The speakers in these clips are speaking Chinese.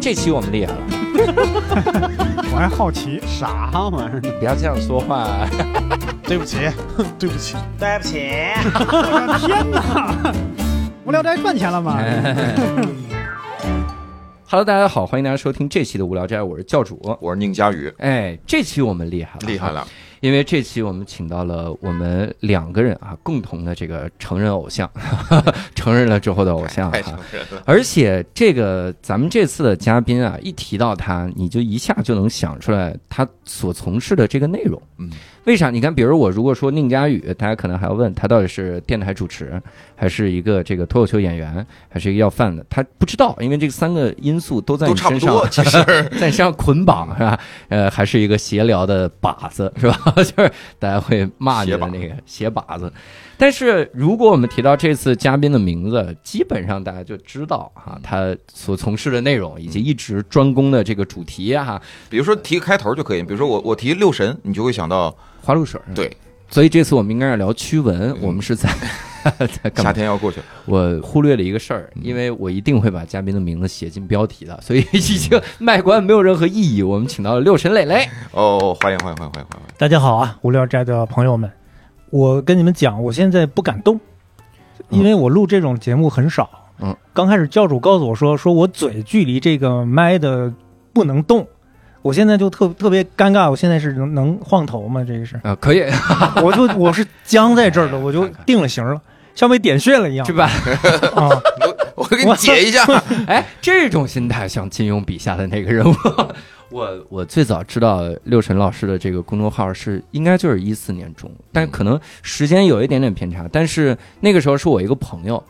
这期我们厉害了，我还好奇，啥玩意儿？不要这样说话。对不起，对不起，对不起，我的天哪！无聊斋赚钱了吗？Hello，大家好，欢迎大家收听这期的无聊斋，我是教主。我是宁佳宇，哎，这期我们厉害了，厉害了，因为这期我们请到了我们两个人啊，共同的这个成人偶像，成人了之后的偶像哈啊。而且这个咱们这次的嘉宾啊，一提到他，你就一下就能想出来他所从事的这个内容。嗯，为啥？你看，比如我如果说宁佳宇，大家可能还要问他到底是电台主持，还是一个这个脱口秀演员，还是一个要饭的？他不知道，因为这三个因素都在你身上 在你身上捆绑是吧？呃，还是一个闲聊的靶子是吧？就是大家会骂你的那个 鞋靶子。但是如果我们提到这次嘉宾的名字，基本上大家就知道哈、他所从事的内容以及一直专攻的这个主题哈、比如说提个开头就可以，比如说我我提六神，你就会想到花露水。对，所以这次我们应该要聊驱蚊，我们是在 在干夏？天要过去了，我忽略了一个事儿，因为我一定会把嘉宾的名字写进标题的，所以已经卖关没有任何意义。我们请到了六神磊磊。哦，欢迎欢迎欢迎欢迎欢迎！大家好啊，无聊斋的朋友们，我跟你们讲，我现在不敢动，因为我录这种节目很少。嗯，刚开始教主告诉我说，说我嘴距离这个麦的不能动，我现在就特特别尴尬。我现在是能能晃头吗？这个是，啊，可以，我就我是僵在这儿的，我就定了型了，像被点穴了一样是吧？啊。我给你解一下，哎，这种心态像金庸笔下的那个人物。我我最早知道六神老师的这个公众号是应该就是一四年中，但可能时间有一点点偏差。但是那个时候是我一个朋友，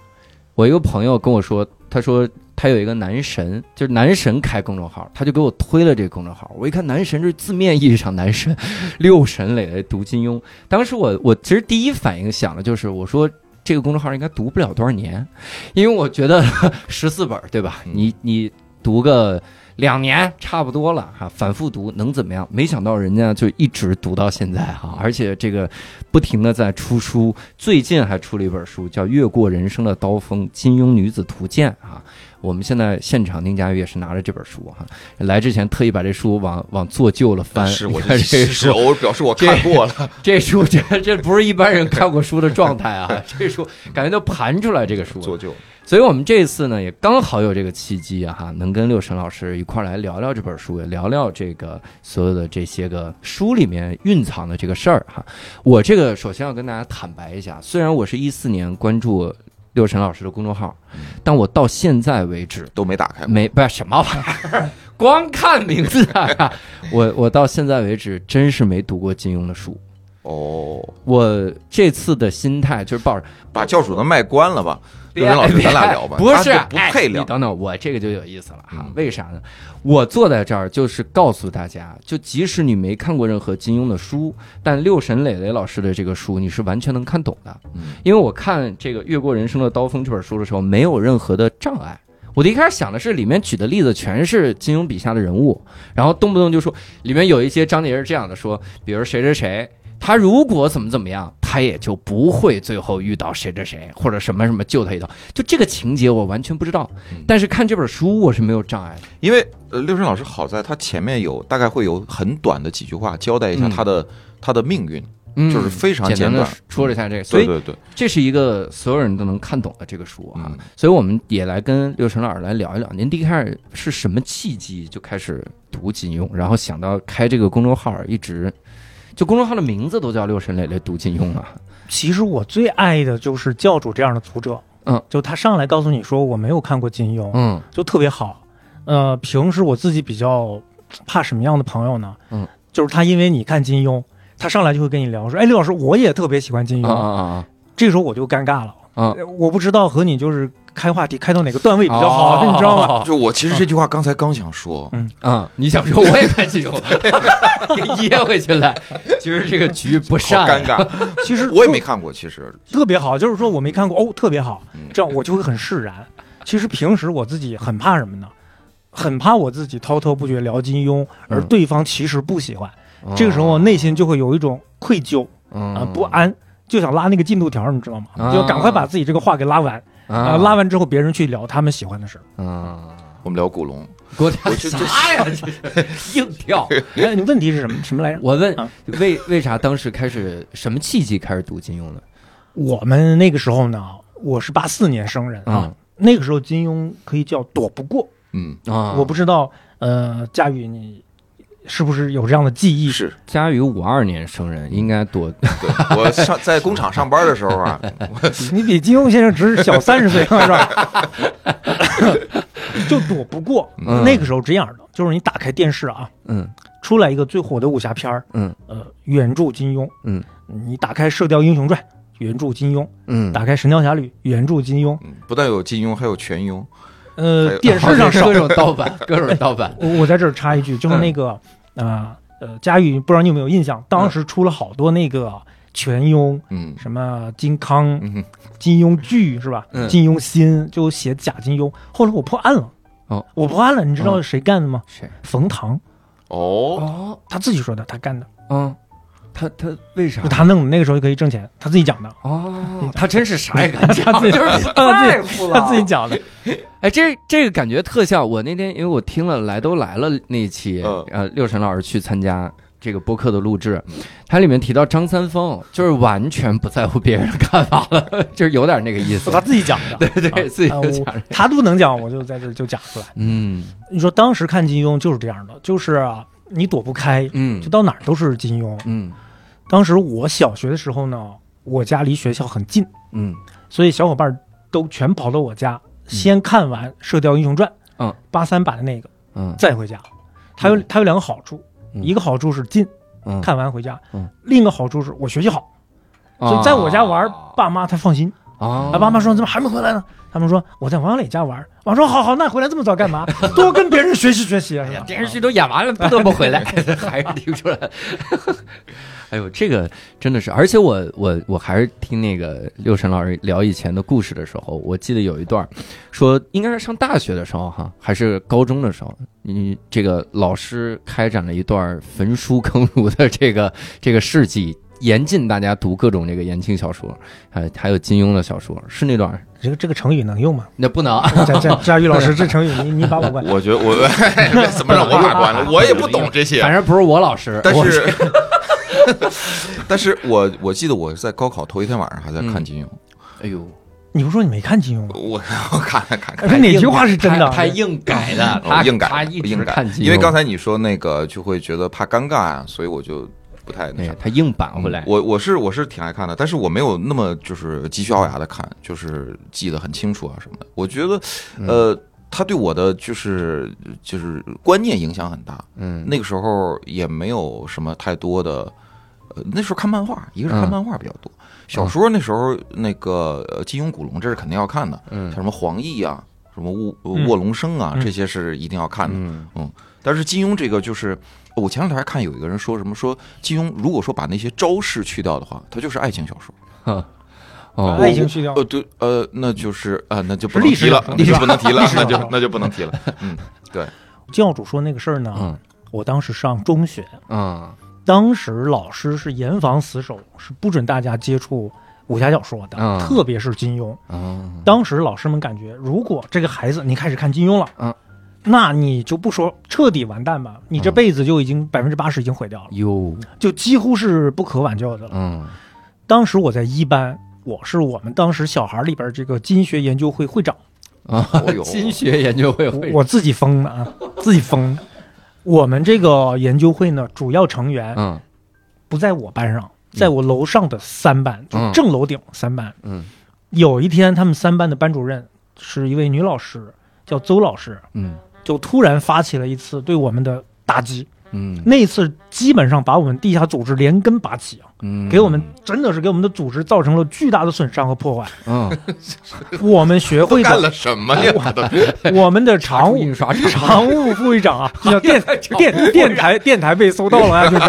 我一个朋友跟我说，他说他有一个男神，就是男神开公众号，他就给我推了这个公众号。我一看男神就是字面意义上男神，六神磊磊读金庸。当时我我其实第一反应想的就是我说。这个公众号应该读不了多少年，因为我觉得十四本儿对吧？你你读个两年差不多了哈，反复读能怎么样？没想到人家就一直读到现在哈，而且这个不停的在出书，最近还出了一本书叫《越过人生的刀锋：金庸女子图鉴》啊。我们现在现场宁佳宇也是拿着这本书哈，来之前特意把这书往往做旧了翻，是我看这是书我表示我看过了，这书这这不是一般人看过书的状态啊！这书感觉都盘出来这个书了，做旧，所以我们这次呢也刚好有这个契机啊，哈，能跟六神老师一块儿来聊聊这本书，也聊聊这个所有的这些个书里面蕴藏的这个事儿哈。我这个首先要跟大家坦白一下，虽然我是一四年关注六神老师的公众号，但我到现在为止都没打开过，没不是什么玩意儿，光看名字啊！我我到现在为止真是没读过金庸的书。哦，我这次的心态就是抱着把教主的麦关了吧，别六神老师咱俩聊吧，不是不哎配聊你，等等，我这个就有意思了哈嗯。为啥呢？我坐在这儿就是告诉大家，就即使你没看过任何金庸的书，但六神磊磊老师的这个书你是完全能看懂的。嗯因为我看这个《越过人生的刀锋》这本书的时候，没有任何的障碍。我的一开始想的是，里面举的例子全是金庸笔下的人物，然后动不动就说里面有一些章节是这样的说，比如谁谁谁，他如果怎么怎么样，他也就不会最后遇到谁谁谁或者什么什么救他一刀。就这个情节我完全不知道。嗯，但是看这本书我是没有障碍。的。因为呃，六神老师好在他前面有大概会有很短的几句话交代一下嗯。他的他的命运，嗯就是非常简单的简短，说了一下这个，所以对对对，这是一个所有人都能看懂的这个书啊，嗯。所以我们也来跟六神老师来聊一聊。您第一开始是什么契机就开始读金庸，然后想到开这个公众号，一直就公众号的名字都叫六神磊磊读金庸啊。其实我最爱的就是教主这样的读者，嗯，就他上来告诉你说我没有看过金庸，嗯就特别好。呃，平时我自己比较怕什么样的朋友呢？嗯，就是他因为你看金庸，他上来就会跟你聊说，哎，刘老师，我也特别喜欢金庸。啊啊啊这时候我就尴尬了，啊！呃我不知道和你就是开话题开到哪个段位比较好，哦你知道吗？就我其实这句话刚才刚想说，嗯。啊，你想说 我也看金庸，给噎回去了。其实这个局不好善，尴尬，其实我也没看过，其实。特别好，就是说我没看过哦，特别好。嗯，这样我就会很释然。其实平时我自己很怕什么呢？很怕我自己滔滔不绝聊金庸，而嗯。对方其实不喜欢，哦。这个时候我内心就会有一种愧疚嗯。啊、不安，就想拉那个进度条，你知道吗？啊。就赶快把自己这个话给拉完啊、拉完之后别人去聊他们喜欢的事儿。啊，我们聊古龙，国家我就啥呀？这是硬跳。哎，你问题是什么什么来着？我问啊为为啥当时开始什么契机开始读金庸的？我们那个时候呢，我是八四年生人啊，嗯那个时候金庸可以叫躲不过。嗯，啊，我不知道，呃，佳宇你是不是有这样的记忆？是佳宇五二年生人，应该多对我上在工厂上班的时候啊，你比金庸先生只是小三十岁，是吧？就躲不过。嗯那个时候这样的，就是你打开电视啊，嗯出来一个最火的武侠片儿，嗯呃，原著金庸，嗯，你打开《射雕英雄传》，原著金庸；嗯，打开《神雕侠侣》，原著金庸。嗯不但有金庸，还有全庸，呃，电视上少 各。种盗版，各种盗版。我我在这儿插一句，就是那个啊呃，佳玉，不知道你有没有印象？当时出了好多那个全庸，嗯什么金康、嗯，金庸剧是吧？嗯金庸新就写假金庸。后来我破案了，哦，我破案了，你知道谁干的吗？谁？冯唐，哦，哦，他自己说的，他干的，嗯，他他为啥就？他弄的，那个时候就可以挣钱，他自己讲的，哦，他真是啥也敢讲，他自己就是他自己太服了他自己讲的。哎，这这个感觉特像我那天，因为我听了《来都来了》那一期，嗯呃，六神老师去参加这个播客的录制，它里面提到张三丰，就是完全不在乎别人的看法了，就是有点那个意思。他自己讲的，对对，自己讲这个。他都能讲，我就在这就讲出来。嗯你说当时看金庸就是这样的，就是啊，你躲不开，嗯就到哪儿都是金庸。嗯当时我小学的时候呢，我家离学校很近，嗯所以小伙伴都全跑到我家，先看完《射雕英雄传》，嗯，八三版的那个，嗯再回家。它有它有两个好处，嗯一个好处是近，嗯，看完回家；嗯另一个好处是我学习好，所以在我家玩，爸妈他放心。啊，啊，爸妈说怎么还没回来呢？他们说我在王小磊家玩。我说好好，那回来这么早干嘛？多跟别人学习学习啊？电视剧都演完了，不得不回来，还是听出来。哎呦，这个真的是，而且我我我还是听那个六神老师聊以前的故事的时候，我记得有一段儿说，应该是上大学的时候哈，还是高中的时候，你这个老师开展了一段焚书坑儒的这个这个事迹，严禁大家读各种这个言情小说，还还有金庸的小说，是那段儿？这个这个成语能用吗？那不能。佳佳佳宇老师，这成语你你把我关。我觉得我 怎么让我把关了？我也不懂这些反，正不是我老师，但是，但是我我记得我在高考头一天晚上还在看金庸，哎呦，你不说你没看金庸吗？我我看看看看。哎哪句话是真的？他他硬改的，他硬改，他一直看金庸，因为刚才你说那个就会觉得怕尴尬啊，所以我就不太那啥。对他硬扳回来，我我是我是挺爱看的，但是我没有那么就是急需咬牙的看，就是记得很清楚啊什么的。我觉得，嗯呃，他对我的就是就是观念影响很大。嗯，那个时候也没有什么太多的，呃，那时候看漫画，一个是看嗯漫画比较多，小说那时候那个呃金庸、古龙这是肯定要看的，嗯像什么黄易啊，什么卧嗯卧龙生啊，嗯这些是一定要看的。嗯但是金庸这个就是，我前两天还看有一个人说什么说金庸如果说把那些招式去掉的话，它就是爱情小说。哼哦，爱情去掉呃，对，呃，那就是啊、那就不能提了那就不能提了那就那就不能提了。嗯，对 教主说那个事儿呢，嗯我当时上中学，嗯当时老师是严防死守，是不准大家接触武侠小说的，嗯特别是金庸。嗯当时老师们感觉，如果这个孩子你开始看金庸了，嗯，那你就不说彻底完蛋吧，你这辈子就已经百分之八十已经毁掉了，哟，就几乎是不可挽救的了。嗯。当时我在一班，我是我们当时小孩里边这个金学研究会会长，啊金学研究会我会我自己封的啊，自己封的。我们这个研究会呢，主要成员嗯。不在我班上，在我楼上的三班，正楼顶三班。嗯。有一天，他们三班的班主任是一位女老师，叫邹老师，嗯。就突然发起了一次对我们的打击。嗯。那次基本上把我们地下组织连根拔起啊，嗯，给我们真的是给我们的组织造成了巨大的损伤和破坏。嗯。我们学会干了什么呀？我们的常务常务副会长啊，电电电台电台被搜到了啊，就是。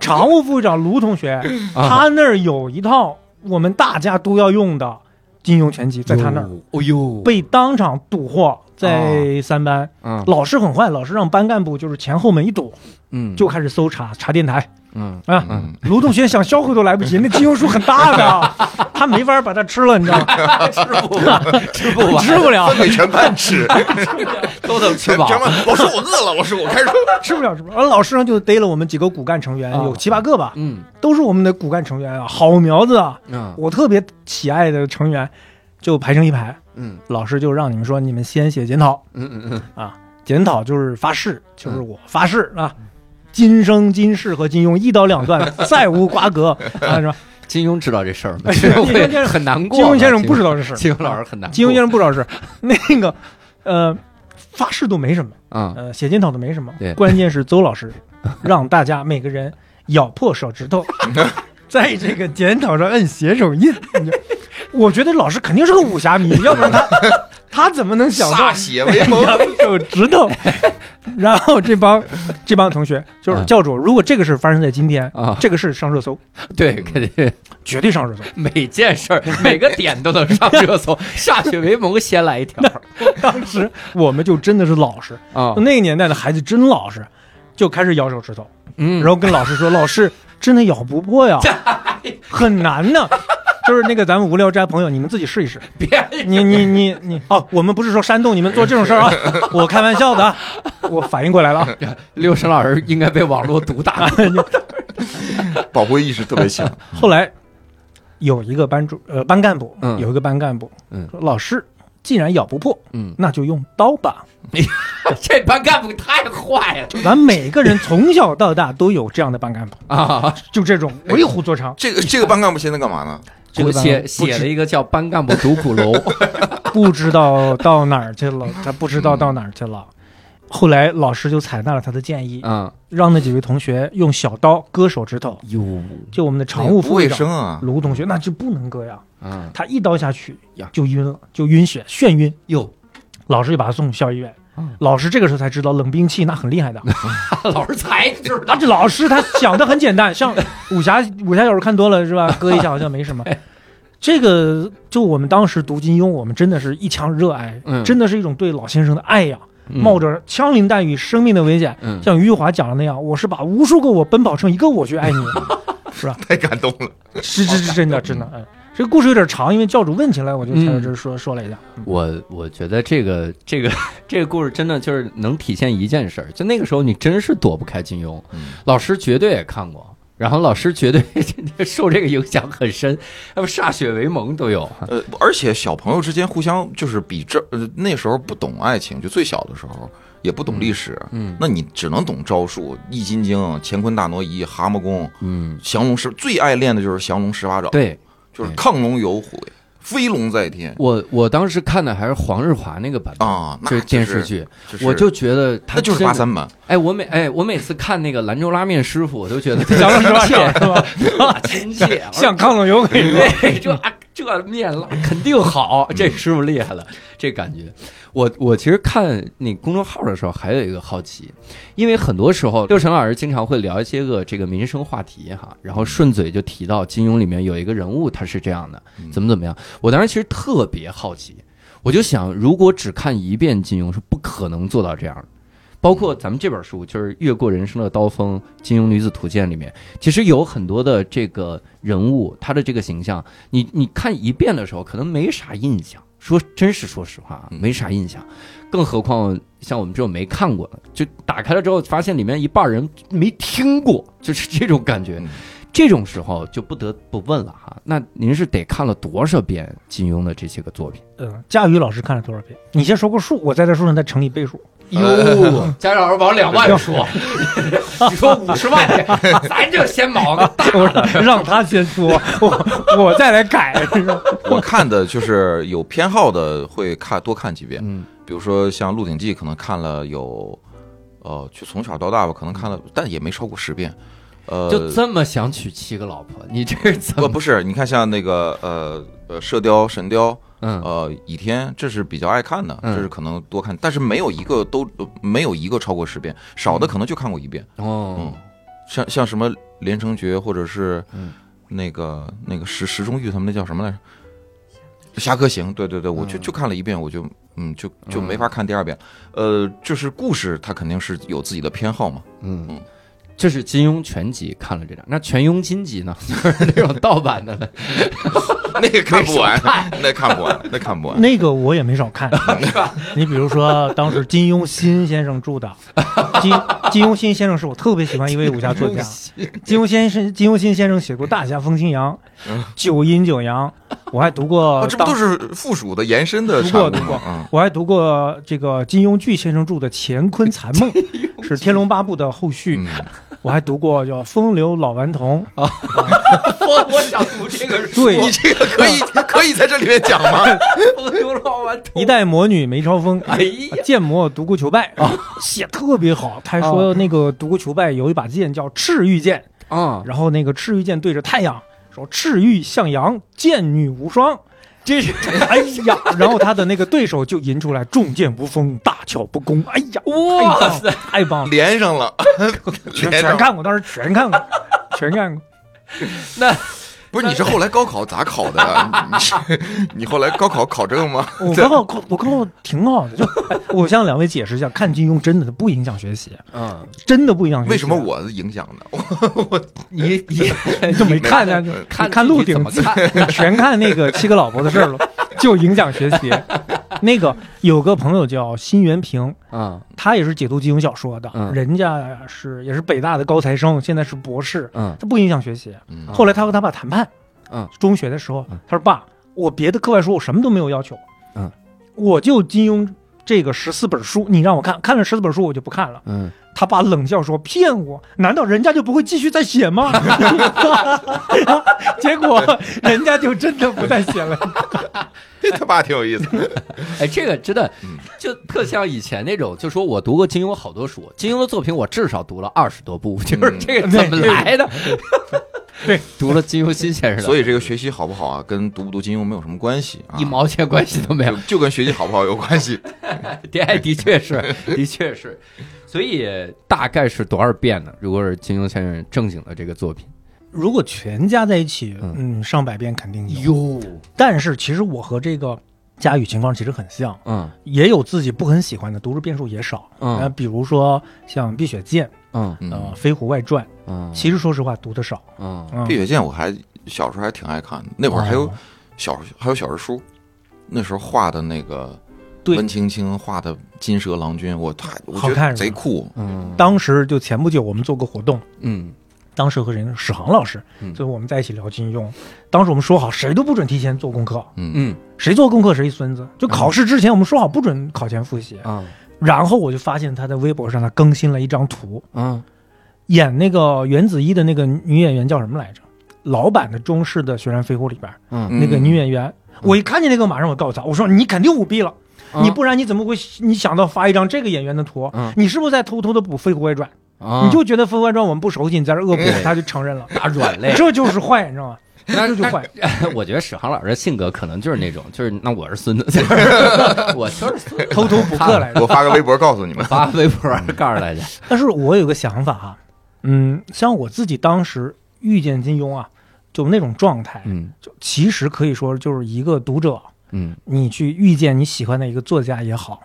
常务副会长卢同学，啊。他那儿有一套我们大家都要用的金庸全集，在他那儿哦呦被当场蛊惑，在三班，嗯。老师很坏，老师让班干部就是前后门一堵，嗯。就开始搜查查电台。嗯。啊。嗯，卢同学想销毁都来不及，那金庸书很大的，他没法把它吃了，你知道吗？吃不完，吃不完，吃不了，分给全班吃，都能吃饱。全。班。老师，我饿了，老师，我开始。吃不了，吃不了。完了，老师呢就逮了我们几个骨干成员，啊。有七八个吧，嗯。都是我们的骨干成员啊，好苗子啊，嗯。我特别喜爱的成员，就排成一排。嗯老师就让你们说，你们先写检讨嗯嗯嗯，啊，检讨就是发誓，就是我发誓啊，今生今世和金庸一刀两断，再无瓜葛啊，是吧？金庸知道这事儿吗？很难过。金庸先生不知道这事，金庸老师很难。金庸先生不知道是那个，呃，发誓都没什么，啊，呃，写检讨都没什么对，关键是邹老师让大家每个人咬破手指头，在这个检讨上摁写手印。我觉得老师肯定是个武侠迷，要不然他他怎么能想到歃血为盟。手指头？然后这帮这帮同学就是啊教主，如果这个事发生在今天啊这个事上热搜，对，肯定绝对上热搜。每件事儿每个点都能上热搜，歃血为盟先来一条当时我们就真的是老实，啊。那个年代的孩子真老实，就开始咬手指头。嗯，然后跟老师说：“老师，真的咬不破呀，很难呢。”就是那个咱们无聊斋朋友，你们自己试一试。别你你你你哦，我们不是说煽动你们做这种事儿啊，我开玩笑的啊，我反应过来了啊。六神老师应该被网络毒打。保护意识特别强。后来有一个班主呃班干部，嗯有一个班干部，嗯说老师既然咬不破，嗯，那就用刀吧。这班干部太坏了咱每个人从小到大都有这样的班干部，啊！就这种为虎作伥。这个这个班干部现在干嘛呢？我这个写写了一个叫《班干部独苦楼》，不知道到哪儿去了，他不知道到哪儿去了。后来老师就采纳了他的建议，嗯，让那几位同学用小刀割手指头。哟，就我们的常务不卫副会长生啊！卢同学，那就不能割呀，嗯，他一刀下去呀就晕了，就晕血，眩晕。哟，老师就把他送校医院嗯。老师这个时候才知道冷兵器那很厉害的。老师才知啊，道，这老师他想的很简单，像武侠 武侠小说看多了是吧？割一下好像没什么。这个就我们当时读金庸，我们真的是一腔热爱，嗯真的是一种对老先生的爱呀，嗯冒着枪林弹雨、生命的危险，嗯，像余华讲的那样，我是把无数个我奔跑成一个我去爱你，是吧？太感动了。是是是真的真的，嗯，这个故事有点长，因为教主问起来，我就才在这说说了一下。嗯我我觉得这个这个这个故事真的就是能体现一件事儿，就那个时候你真是躲不开金庸，嗯老师绝对也看过。然后老师绝对 受这个影响很深，要不歃血为盟都有。呃，而且小朋友之间互相就是比这呃那时候不懂爱情，就最小的时候也不懂历史，嗯那你只能懂招数，易筋经、乾坤大挪移、蛤蟆功、嗯，降龙十，最爱练的就是降龙十八掌，，对就是亢龙有悔，飞龙在天我我当时看的还是黄日华那个版本，啊，那就是电视，剧，就是我就觉得他那就是八三版，哎，我每哎我每次看那个兰州拉面师傅，我都觉得降龙十八掌是吧？亲切，像亢龙有悔是吧？对，这啊这面拉肯定好，这师傅厉害了，这感觉。我我其实看那公众号的时候，还有一个好奇，因为很多时候六神老师经常会聊一些个这个民生话题哈，然后顺嘴就提到金庸里面有一个人物他是这样的，怎么怎么样。我当时其实特别好奇，我就想，如果只看一遍金庸是不可能做到这样的。包括咱们这本书，就是《越过人生的刀锋：金庸女子图鉴》里面，其实有很多的这个人物，他的这个形象，你你看一遍的时候，可能没啥印象。说真是说实话啊，嗯没啥印象。更何况像我们这种没看过的，就打开了之后，发现里面一半人没听过，就是这种感觉嗯。这种时候就不得不问了哈，那您是得看了多少遍金庸的这些个作品？嗯，佳宇老师看了多少遍？你先说个数，我在这书上再乘以倍数。哟，家长往两万说，你说五十万遍，咱就先毛个大让他先说，我我再来改。我看的就是有偏好的会看多看几遍，嗯比如说像《鹿鼎记》，可能看了有，呃，就从小到大吧，可能看了，但也没超过十遍。呃，就这么想娶七个老婆，你这是怎么？不不是，你看像那个呃呃《射雕》《神雕》嗯。呃《倚天》，这是比较爱看的，嗯。这是可能多看，但是没有一个都没有一个超过十遍，少的可能就看过一遍。哦，像像什么《连城诀》或者是嗯。那个那个石石中玉他们那叫什么来着？《侠客行》，对对对，我就嗯就看了一遍，我就嗯就就没法看第二遍。呃，就是故事它肯定是有自己的偏好嘛。嗯。嗯，这是金庸全集看了这两，那全庸金集呢？就是那种盗版的了。那个看不完，那看不完，那看不完。那个我也没少看，你比如说当时金庸新先生著的，金金庸新先生是我特别喜欢一位武侠作家，金庸先生金庸新先生写过《大侠风清扬》嗯九阴九阳》，我还读过哦，这不都是附属的延伸的读过读过？嗯，我还读过这个金庸巨先生著的《乾坤残梦》，是《天龙八部》的后续。嗯 我还读过叫《风流老顽童》，啊。我我想读这个书，对。你这个可以可以在这里面讲吗？风流老顽童。一代魔女梅超风，哎呀，剑魔独孤求败。啊。写特别好。他还说那个独孤求败有一把剑叫赤玉剑，啊，然后那个赤玉剑对着太阳说：“赤玉向阳，剑女无双。”这是 哎呀，然后他的那个对手就吟出来：“重剑无锋，大巧不工。”哎呀，哇塞，太棒了！连上了，全连上了。全看过，当时全看过，全看过。那不是你是后来高考咋考的呀？你是 你后来高考考证吗？我高考考我高考挺好的，就哎我向两位解释一下，看金庸真的不影响学习，嗯，真的不影响学习。为什么我影响呢？我我你你就没看呢？看看《鹿鼎怎么》看？全看那个七个老婆的事儿了，就影响学习。那个有个朋友叫辛元平，啊。他也是解读金庸小说的，嗯。人家是也是北大的高材生，现在是博士，嗯。他不影响学习。嗯。后来他和他爸谈判，嗯，中学的时候嗯，他说：“爸，我别的课外书我什么都没有要求，嗯，我就金庸这个十四本书，你让我看，看了十四本书我就不看了。”嗯，他爸冷笑说：“骗我？难道人家就不会继续再写吗？” 结果人家就真的不再写了。这他爸挺有意思。哎，这个真的嗯就特像以前那种，就说我读过金庸好多书，金庸的作品我至少读了二十多部，就是这个怎么来的？对，读了金庸新先生的，所以这个学习好不好啊，跟读不读金庸没有什么关系啊，一毛钱关系都没有就。就跟学习好不好有关系。的确是，的确是。所以大概是多少遍呢？如果是金庸先生正经的这个作品，如果全加在一起，嗯嗯，上百遍肯定有。但是其实我和这个佳宇情况其实很像，嗯。也有自己不很喜欢的，读书变数也少。嗯。呃，比如说像《碧血剑》嗯。嗯，呃，《飞狐外传》，嗯，其实说实话读的少。嗯。嗯，碧血剑我还小时候还挺爱看的，那会儿还有哦。小还有小人书，那时候画的那个对。温青青画的金蛇郎君，我太我觉得好看贼酷。嗯。当时就前不久我们做过活动，嗯当时和人史航老师，嗯就我们在一起聊金庸。当时我们说好，谁都不准提前做功课，嗯嗯谁做功课谁孙子。就考试之前，我们说好不准考前复习。啊然后我就发现他在微博上他更新了一张图，嗯演那个袁子一的那个女演员叫什么来着？老版的中式的《雪山飞狐》里边嗯嗯那个女演员，我一看见那个，马上我告诉他，我说你肯定舞弊了，你不然你怎么会你想到发一张这个演员的图？嗯你是不是在偷偷的补《飞狐外传》？啊你就觉得《飞狐外传》我们不熟悉，你在这恶补，他就承认了，打软肋。这就是坏，你知道吗？那这就坏。我觉得史航老师的性格可能就是那种，就是那我是孙子，我就是孙子，偷偷补课来着。我发个微博告诉你们，发微博告诉大家。但是我有个想法哈，嗯，像我自己当时遇见金庸啊，就那种状态，嗯就其实可以说就是一个读者，嗯你去遇见你喜欢的一个作家也好，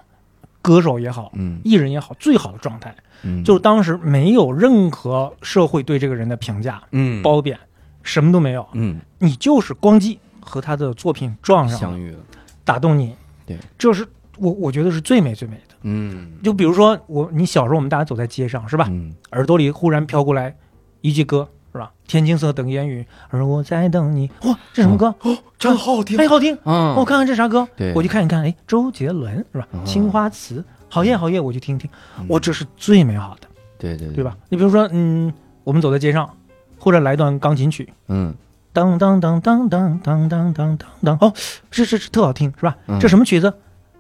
歌手也好，嗯艺人也好，最好的状态嗯，就是当时没有任何社会对这个人的评价、嗯褒贬，什么都没有，嗯你就是光机和他的作品撞上了，相遇了，打动你，对，这是我我觉得是最美最美的。嗯就比如说我，你小时候我们大家走在街上是吧？嗯耳朵里忽然飘过来一句歌是吧？天青色等烟雨，而我在等你。哇，这什么歌？哦真好听哎，好听！嗯我看看这啥歌？对我去看一看。哎，周杰伦是吧嗯？青花瓷，好耶好耶，我去听听。我，这是最美好的，对对对吧？？你比如说，嗯，我们走在街上，或者来一段钢琴曲，嗯当当当当当当当当当当，哦，是是是，特好听是吧嗯？这什么曲子？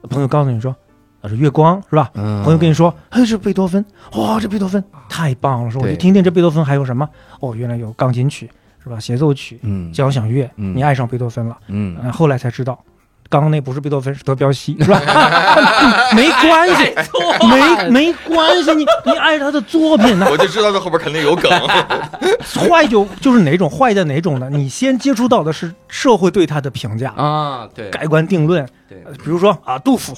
朋友告诉你说，啊是月光是吧？嗯，朋友跟你说，哎，是贝多芬，哇，这贝多芬太棒了！说我对去听听这贝多芬还有什么？哦，原来有钢琴曲是吧？协奏曲、嗯交响乐，嗯你爱上贝多芬了。嗯嗯，后来才知道，刚刚那不是贝多芬，是德彪西，是吧？没关系，没没关系，你你爱他的作品呢，我就知道这后边肯定有梗。坏就就是哪种坏在哪种呢？你先接触到的是社会对他的评价，啊，对，盖棺定论，对呃比如说啊，杜甫，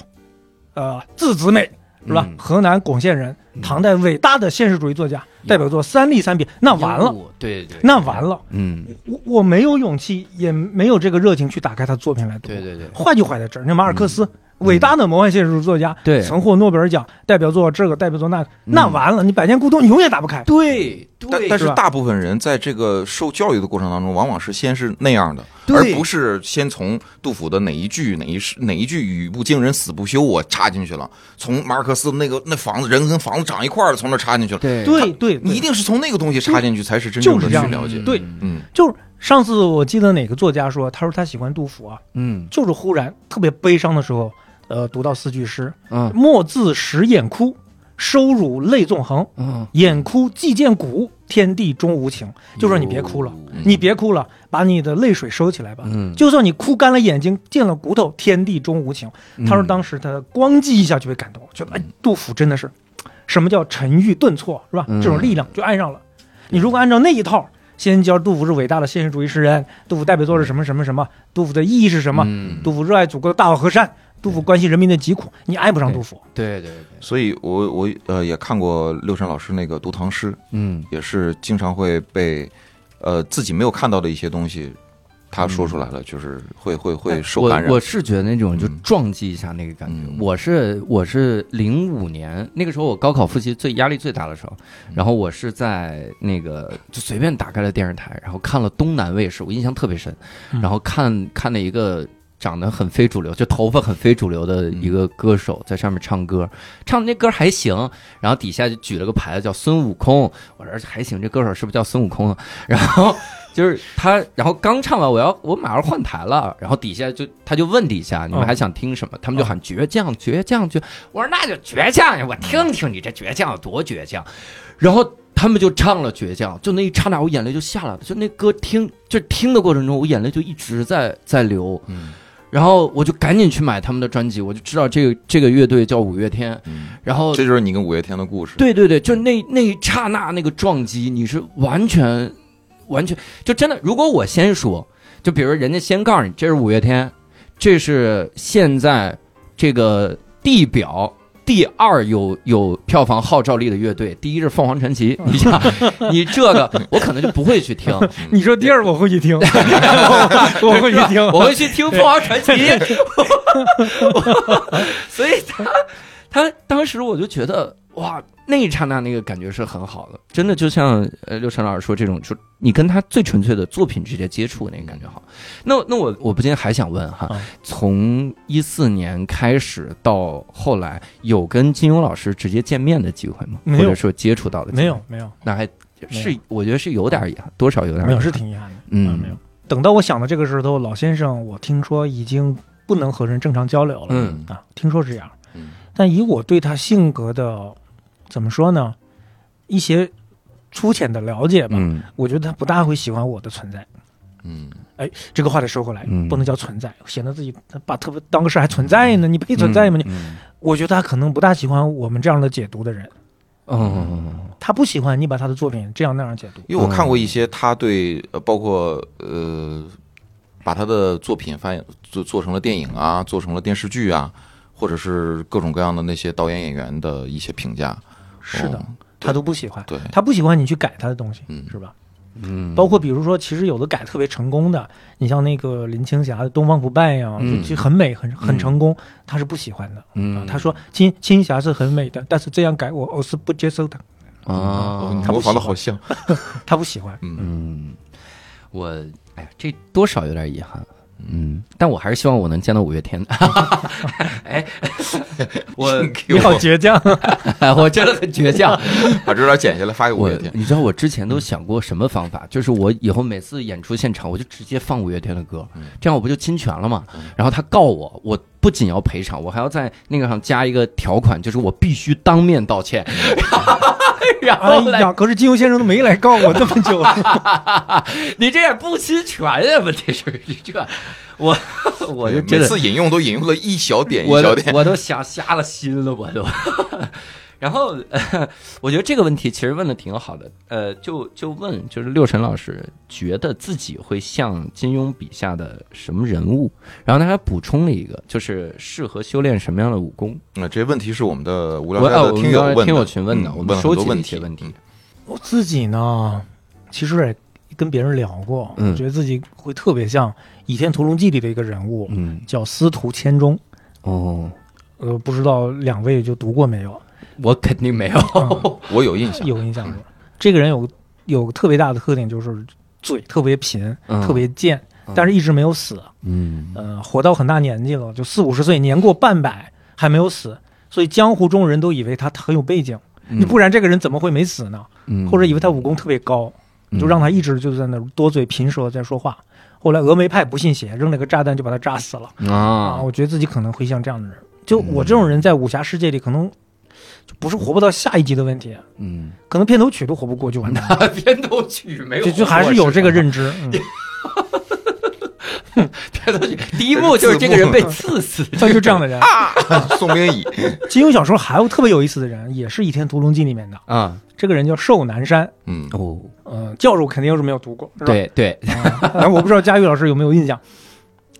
呃，字子美是吧？嗯河南巩县人，嗯唐代伟大的现实主义作家，代表作《三吏三别》，那完了，，对对，那完了，嗯，我我没有勇气，也没有这个热情去打开他作品来读。对对对，坏就坏在这儿。那马尔克斯，伟大的魔幻现实主义作家，对曾获诺贝尔奖，代表作这个，代表作那个，那完了，你百年孤独，你永远打不开。对对，但但是大部分人在这个受教育的过程当中，往往是先是那样的，而不是先从杜甫的哪一句哪一哪一句语不惊人死不休我插进去了，从马尔克斯那个那房子人跟房子长一块儿的从那儿插进去了。对对对，你一定是从那个东西插进去，才是真正的去就是这样了解。对嗯，就是上次我记得哪个作家说，他说他喜欢杜甫啊，嗯就是忽然特别悲伤的时候，呃，读到四句诗：嗯莫自使眼哭，收辱泪纵横。嗯，眼哭既见骨，天地终无情。就说你别哭了，嗯你别哭了，把你的泪水收起来吧。嗯，就算你哭干了眼睛，见了骨头，天地终无情。他说当时他咣叽一下就被感动，觉得哎，杜甫真的是，什么叫沉郁顿挫，是吧？嗯这种力量就爱上了。你如果按照那一套，先教杜甫是伟大的现实主义诗人，杜甫代表作是什么什么什么，杜甫的意义是什么？嗯杜甫热爱祖国的大好河山，杜甫关心人民的疾苦，你爱不上杜甫。对对对，所以我我呃也看过六神老师那个读唐诗，嗯也是经常会被呃自己没有看到的一些东西，他说出来了，就是会会会受我感染我。是觉得那种就嗯撞击一下那个感觉。嗯我是我是零五年那个时候，我高考复习最压力最大的时候，嗯然后我是在那个就随便打开了电视台，然后看了东南卫视，我印象特别深，嗯然后看看了一个。长得很非主流，就头发很非主流的一个歌手在上面唱歌，唱的那歌还行，然后底下就举了个牌子叫孙悟空，我说还行，这歌手是不是叫孙悟空啊？然后就是他，然后刚唱完，我要我马上换台了，然后底下就他就问底下你们还想听什么？他们就喊倔强，倔强，倔。我说那就倔强呀，我听听你这倔强有多倔强。然后他们就唱了倔强，就那一刹那，我眼泪就下来了。就那歌听，就听的过程中，我眼泪就一直在在流。嗯然后我就赶紧去买他们的专辑，我就知道这个这个乐队叫五月天。然后这就是你跟五月天的故事。对对对，就那那一刹那那个撞击，你是完全完全就真的。如果我先说，就比如人家先告诉你这是五月天，这是现在这个地表第二有有票房号召力的乐队，第一是凤凰传奇。你想，你这个我可能就不会去听，你说第二，我会去听，我 我会去听，我会去听凤凰传奇。所以他他当时我就觉得哇，那一刹那那个感觉是很好的，真的就像呃刘晨老师说这种，就你跟他最纯粹的作品直接接触那个感觉好。那那我我不禁还想问哈啊，从一四年开始到后来，有跟金庸老师直接见面的机会吗？或者说接触到的？没有，没有那还是我觉得是有点遗憾，多少有点没有，是挺遗憾的。嗯没有。等到我想到这个时候，老先生我听说已经不能和人正常交流了。嗯啊，听说是这样。嗯但以我对他性格的怎么说呢，一些粗浅的了解吧，嗯。我觉得他不大会喜欢我的存在。嗯。哎这个话得说回来，嗯。不能叫存在，显得自己把特别当个事儿还存在呢，你配存在吗？你，嗯。我觉得他可能不大喜欢我们这样的解读的人，嗯他不喜欢你把他的作品这样那样解读。因为我看过一些他对呃，包括呃，把他的作品翻译做做成了电影啊，做成了电视剧啊，或者是各种各样的那些导演演员的一些评价。是的哦，他都不喜欢，对，他不喜欢你去改他的东西，嗯是吧？嗯，包括比如说，其实有的改特别成功的，你像那个林青霞的《东方不败》呀，嗯就就很美，很很成功，他是不喜欢的。他说青青霞是很美的，但是这样改我我是不接受的，模仿的好像。他不喜欢。嗯嗯，我哎呀，这多少有点遗憾。嗯，但我还是希望我能见到五月天。哎，我 你好倔强，我真的很倔强。把这段剪下来发给五月天。你知道我之前都想过什么方法，就是我以后每次演出现场，我就直接放五月天的歌，这样我不就侵权了吗？然后他告我，我不仅要赔偿，我还要在那个上加一个条款，就是我必须当面道歉。然哎后来，呀，可是金庸先生都没来告我这么久，你这也不侵权呀？问题是这，我 我就每次引用都引用了一小点一我都小点。我都想瞎了心了，我都。然后、呃，我觉得这个问题其实问的挺好的，呃，就就问，就是六神老师觉得自己会像金庸笔下的什么人物？然后他还补充了一个，就是适合修炼什么样的武功？那这些问题是我们的无聊我呃，斋的我听友问的，们听友群问的，嗯我们问了收集了一些很多问题。问题。我自己呢，其实也跟别人聊过，嗯我觉得自己会特别像《倚天屠龙记》里的一个人物，嗯，叫司徒千钟。哦，呃，不知道两位就读过没有？我肯定没有。嗯我有印象，有印象。过？这个人有有个特别大的特点，就是嘴特别贫，嗯。特别贱，但是一直没有死。嗯。呃，活到很大年纪了，就四五十岁，年过半百还没有死，所以江湖中人都以为他很有背景，你不然这个人怎么会没死呢？嗯，或者以为他武功特别高，就让他一直就在那儿多嘴贫舌在说话。后来峨眉派不信邪，扔了个炸弹就把他炸死了。啊！啊，我觉得自己可能会像这样的人，就我这种人在武侠世界里，可能就不是活不到下一集的问题，嗯，可能片头曲都活不过就完蛋。了。片头曲没有，就就还是有这个认知。嗯。片头曲第一幕就是这个人被刺死，他就这样的人。宋明乙，金庸小说还有特别有意思的人，也是《倚天屠龙记》里面的，啊，这个人叫寿南山。嗯，哦，嗯，教授肯定是没有读过，对对，啊，然后我不知道佳玉老师有没有印象。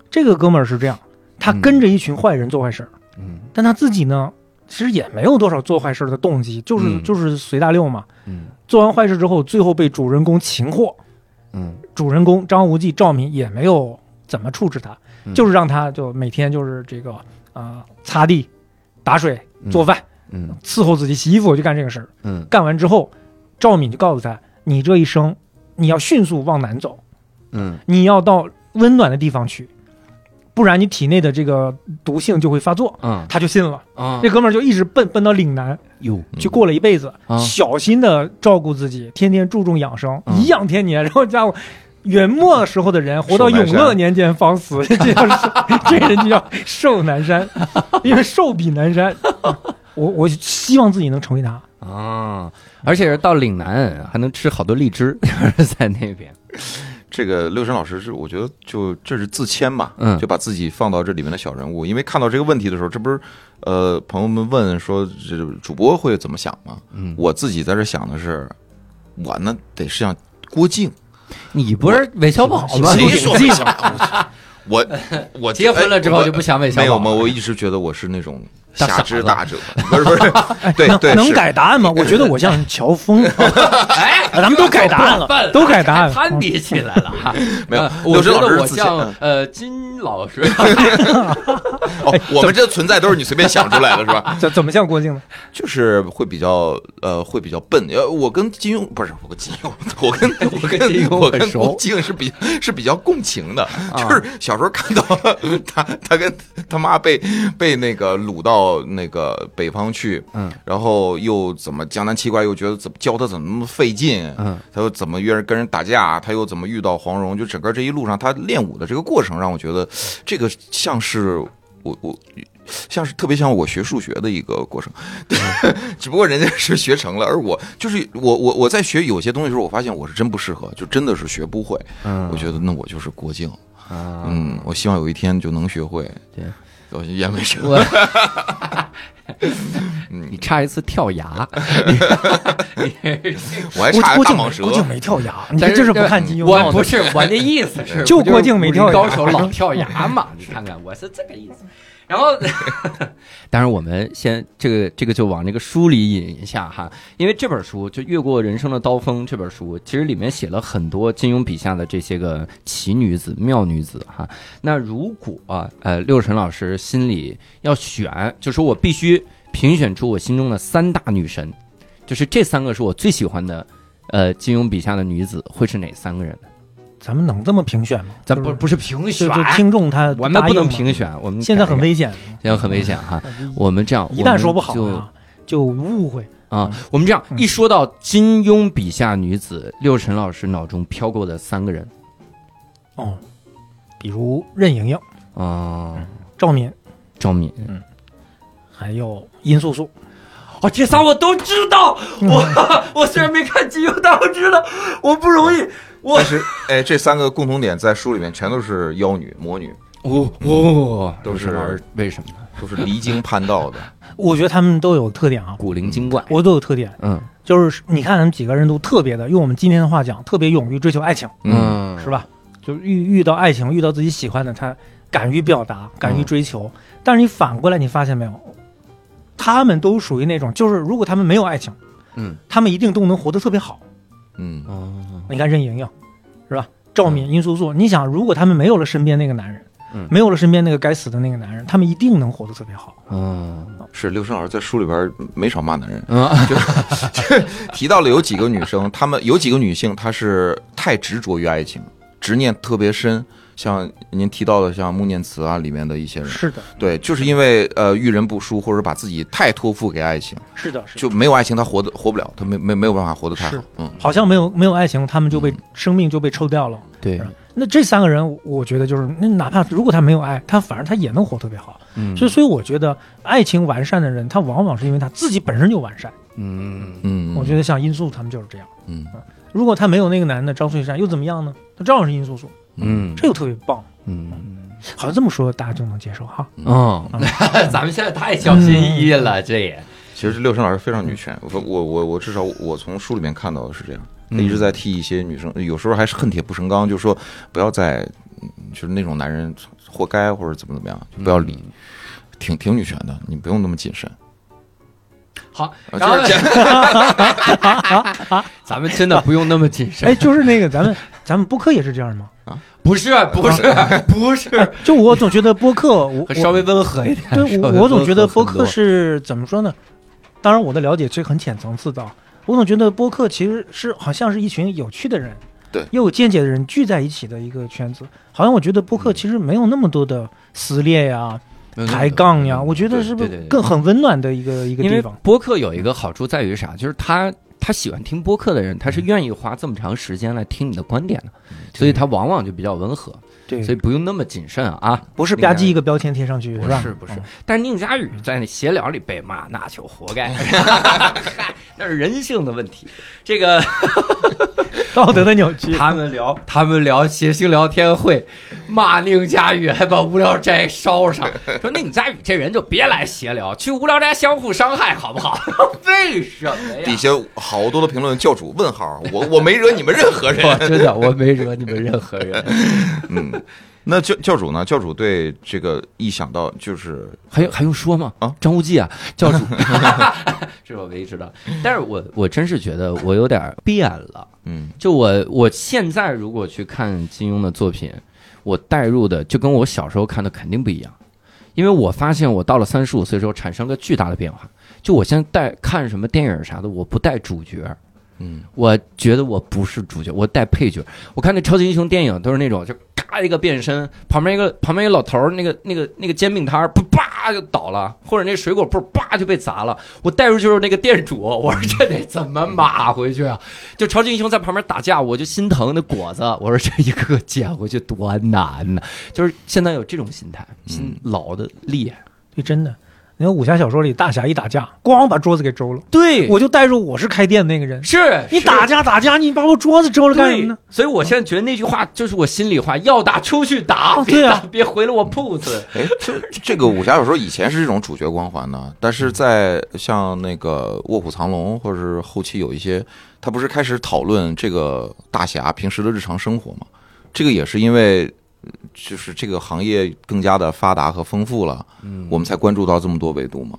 这个哥们儿是这样，他跟着一群坏人做坏事儿，嗯。但他自己呢，其实也没有多少做坏事的动机，就是、嗯。就是随大溜嘛。嗯。做完坏事之后，最后被主人公擒获，嗯。主人公张无忌、赵敏也没有怎么处置他，嗯。就是让他就每天就是这个啊、擦地、打水、做饭，嗯。伺候自己洗衣服，就干这个事儿。嗯。干完之后，赵敏就告诉他：“你这一生，你要迅速往南走，嗯。你要到温暖的地方去，不然你体内的这个毒性就会发作。”嗯。他就信了，啊。这哥们儿就一直奔奔到岭南哟。去过了一辈子，啊。小心的照顾自己，天天注重养生，嗯。颐养天年。然后家伙，元末时候的人活到永乐年间方死，这叫这人就叫寿南山，因为寿比南山。我我希望自己能成为他。啊，而且是到岭南还能吃好多荔枝，在那边，这个六神老师是，我觉得就这是自谦吧，嗯就把自己放到这里面的小人物。因为看到这个问题的时候，这不是呃朋友们问说这主播会怎么想吗？嗯，我自己在这想的是，我呢得是像郭靖，你不是韦小宝吗？谁说没想 我我结婚了之后就不想韦小宝没有吗？我一直觉得我是那种侠之大者，不是不是，对对能改答案吗？我觉得我像乔峰，哎，咱们都改答案了都改答案了 攀比起来了哈。没有我觉得老师我像嗯呃金老师，哦，我们这存在都是你随便想出来的，是吧？怎怎么像郭靖呢？就是会比较呃，会比较笨。呃，我跟金庸不是我跟金庸，我跟我跟金庸我跟很熟啊郭靖是比是比较共情的。就是小时候看到他他跟他妈被被那个掳到那个北方去，嗯，然后又怎么江南七怪，又觉得怎么教他怎么那么费劲，嗯，他又怎么约人跟人打架，他又怎么遇到黄蓉，就整个这一路上他练武的这个过程，让我觉得这个像是我我。像是特别像我学数学的一个过程，只不过人家是学成了，而我就是我我我在学有些东西的时候，我发现我是真不适合，就真的是学不会。嗯我觉得那我就是郭靖，啊，嗯，我希望有一天就能学会。对，我也没什么，你差一次跳崖，我还郭郭靖蟒蛇郭。靖没跳崖，你但这是不看金庸我不是我的意思是，就郭靖没跳崖高手老跳崖嘛？你看看，我是这个意思。然后，当然我们先这个这个就往这个书里引一下哈，因为这本书就《越过人生的刀锋》这本书，其实里面写了很多金庸笔下的这些个奇女子、妙女子哈。那如果呃六神老师心里要选，就说我必须评选出我心中的三大女神，就是这三个是我最喜欢的，呃，金庸笔下的女子会是哪三个人呢？咱们能这么评选吗？就是咱不不是评就选，就听众他我们不能评选，我们现在很危险，现在很危险哈。我们这样，一旦说不好我们啊，就误会。就啊，我们这样一说到金庸笔下女子，六神老师脑中飘过的三个人哦，比如任盈盈、啊，赵敏、赵敏，嗯还有殷素素，哦，这仨我都知道。我 我虽然没看金庸，但我知道我不容易。我但是哎，这三个共同点在书里面全都是妖女、魔女，哦哦，都是为什么呢？都是离经叛道的。我觉得他们都有特点啊，古灵精怪。我都有特点，嗯就是你看他们几个人都特别的，用我们今天的话讲，特别勇于追求爱情，嗯，是？吧？就遇遇到爱情，遇到自己喜欢的，他敢于表达，敢于追求。但是你反过来，你发现没有，他们都属于那种，就是如果他们没有爱情，嗯他们一定都能活得特别好。嗯哦，你看任盈盈，是吧？赵敏、殷素素，你想，如果他们没有了身边那个男人，嗯没有了身边那个该死的那个男人，他们一定能活得特别好。嗯是刘生老师在书里边没少骂男人，嗯 就提到了有几个女生，她们有几个女性，她是太执着于爱情，执念特别深。像您提到的，像穆念慈啊里面的一些人，是的，对，就是因为呃遇人不淑，或者把自己太托付给爱情，是的，是的。就没有爱情，他活得活不了，他没没没有办法活得太好。嗯好像没有没有爱情，他们就被、生命就被抽掉了。对那这三个人，我觉得就是，那哪怕如果他没有爱，他反而他也能活特别好。嗯所以，所以我觉得爱情完善的人，他往往是因为他自己本身就完善。嗯嗯，我觉得像殷素他们就是这样。嗯如果他没有那个男的张翠山，又怎么样呢？他照样是殷素素，嗯。这个特别棒。嗯。好像这么说大家就能接受哈。嗯，咱们现在太小心翼翼了，这也。其实六生老师非常女权，我我我我至少我从书里面看到的是这样，他嗯一直在替一些女生，有时候还是恨铁不成钢，就说不要再，嗯就是那种男人活该或者怎么怎么样，就不要理，挺挺女权的，你不用那么谨慎。好，啊然后就是这 咱们真的不用那么谨慎。哎，。就是那个咱们咱们播客也是这样吗？啊不是不是不是，就我总觉得播客，我我稍微温和一点。对我我总觉得播客是怎么说呢？当然我的了解是很浅层次的啊，我总觉得播客其实是好像是一群有趣的人，对又有见解的人聚在一起的一个圈子。好像我觉得播客其实没有那么多的撕裂呀、抬杠呀，我觉得是不是更很温暖的一个一个因为地方？播客有一个好处在于啥？就是他他喜欢听播客的人，他是愿意花这么长时间来听你的观点的，所以他往往就比较温和，对所以，不用那么谨慎啊。不是吧唧一个标签贴上去，不是吧？是不是嗯，但是宁佳宇在那闲聊里被骂，那就活该，那是人性的问题。这个 道德的扭曲。他们聊，他们聊谐星聊天会，骂宁佳宇，还把无聊斋烧上，说宁佳宇这人就别来闲聊，去无聊斋相互伤害好不好？为什么呀？底下好多的评论，教主问号，我我没惹你们任何人。真的我没惹你们任何人。嗯，那教教主呢？教主对这个一想到就是还有还用说吗？啊，张无忌啊，教主 这是我唯一知道。但是我我真是觉得我有点变了。嗯就我我现在如果去看金庸的作品，我带入的就跟我小时候看的肯定不一样，因为我发现我到了三十五岁之后产生了巨大的变化。就我现在带看什么电影啥的，我不带主角，嗯我觉得我不是主角，我带配角。我看那超级英雄电影都是那种，就嘎一个变身，旁边一个旁边一个老头儿，那个那个那个煎饼摊儿，噗叭就倒了，或者那水果铺叭就被砸了。我带入就是那个店主，我说这得怎么码回去啊？就超级英雄在旁边打架，我就心疼那果子，我说这一个个捡回去多难呐、就是现在有这种心态，心老的厉害。对，真的。你看武侠小说里，大侠一打架，咣把桌子给周了，对我就带入我是开店的那个人。是是你打架打架，你把我桌子周了干什么呢？所以我现在觉得那句话就是我心里话，要打出去打，对啊别回了我铺子。哎，这这个武侠小说以前是这种主角光环呢，但是在像那个《卧虎藏龙》或者是后期有一些，他不是开始讨论这个大侠平时的日常生活吗？这个也是因为，呃就是这个行业更加的发达和丰富了，嗯我们才关注到这么多维度嘛。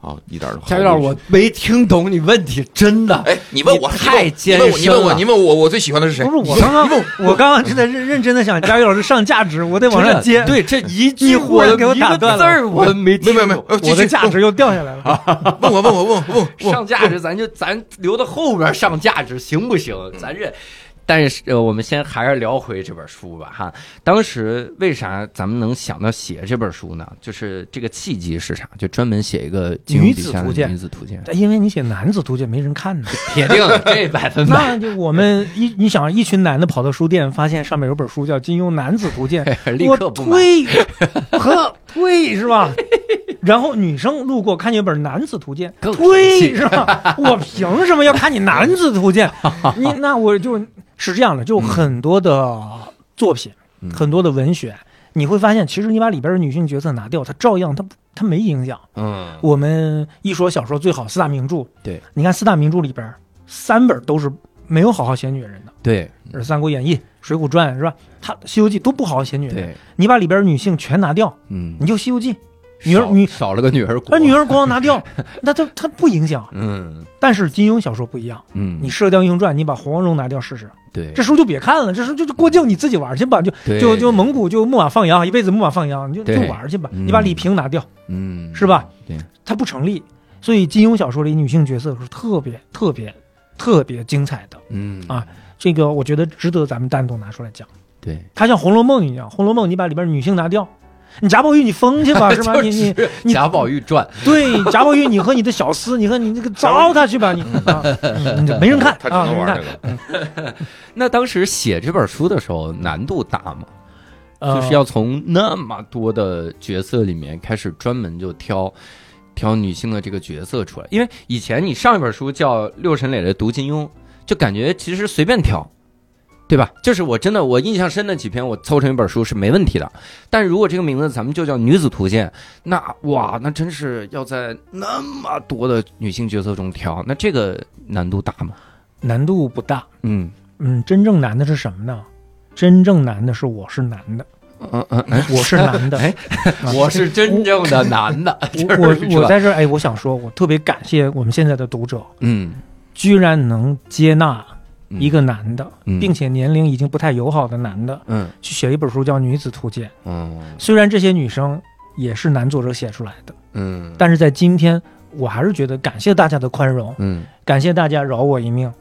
啊，一点儿都佳宇老师，我没听懂你问题，真的。哎，你问我你太你问我，你问我，你问我，我最喜欢的是谁不？是我刚刚，我刚刚正在认认真的想，佳宇老师上价值，我得往上接，对，这一句你忽然给我一个打断了字儿我没听没有没有我的价值又掉下来了。问我问我问我问我问我上价值，咱就咱留到后边上价值行不行？咱这但是呃，我们先还是聊回这本书吧哈。当时为啥咱们能想到写这本书呢？就是这个契机是啥？就专门写一个女子图鉴女子图鉴，因为你写男子图鉴没人看呢，铁 定这百分百。那就我们一你想一群男的跑到书店，发现上面有本书叫《金庸男子图鉴》，立我刻不买。退，呵 推是吧？然后女生路过看见本《男子图鉴更》，退生气是吧？我凭什么要看你《男子图鉴》？你那我就是这样的，就很多的作品，嗯。很多的文学，你会发现，其实你把里边的女性角色拿掉，它照样它它没影响。嗯，我们一说小说最好四大名著，对，你看四大名著里边三本都是没有好好写女人的，对。是《三国演义》《水浒传》是吧？它《西游记》都不好好写女人。对，你把里边女性全拿掉，嗯，你就《西游记》，女儿女少少了个女儿国，把女儿光拿掉，那它它不影响。嗯。但是金庸小说不一样，嗯，你《射雕英雄传》，你把黄蓉拿掉试试，对这书就别看了，这书就就郭靖你自己玩去吧，就就就蒙古就牧马放羊，一辈子牧马放羊，你就就玩去吧。嗯你把李平拿掉，嗯是吧？对，它不成立。所以金庸小说里女性角色是特别特别特别精彩的，嗯啊这个我觉得值得咱们单独拿出来讲。对，它像《红楼梦》一样，《红楼梦》你把里边女性拿掉，你贾宝玉你疯去吧，是吧？你你你贾宝玉传，对贾宝玉，你和你的小厮，你和你那个糟蹋去吧，你没人看他只啊，没人能玩看这。个。那当时写这本书的时候难度大吗？呃就是要从那么多的角色里面开始专门就挑挑女性的这个角色出来，因为以前你上一本书叫《六神磊磊读金庸》，就感觉其实随便挑，对吧？就是我真的我印象深的几篇，我凑成一本书是没问题的。但如果这个名字咱们就叫《女子图鉴》，那哇，那真是要在那么多的女性角色中挑，那这个难度大吗？难度不大，嗯。嗯，真正难的是什么呢？真正难的是我是男的，嗯嗯，哎，我是男的，我是真正的男的，我 我我在这儿哎，我想说，我特别感谢我们现在的读者，嗯。居然能接纳嗯一个男的，嗯。并且年龄已经不太友好的男的，嗯。去写一本书叫《女子图鉴》。嗯。虽然这些女生也是男作者写出来的，嗯，但是在今天，我还是觉得感谢大家的宽容，嗯，感谢大家饶我一命，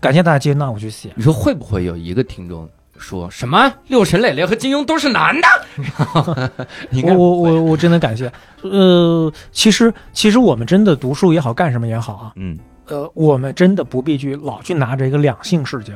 感谢大家接纳我去写。你说会不会有一个听众说什么？六神磊磊和金庸都是男的？应我我我我真的感谢。呃，其实其实我们真的读书也好，干什么也好啊，嗯呃，我们真的不必去老去拿着一个两性视角，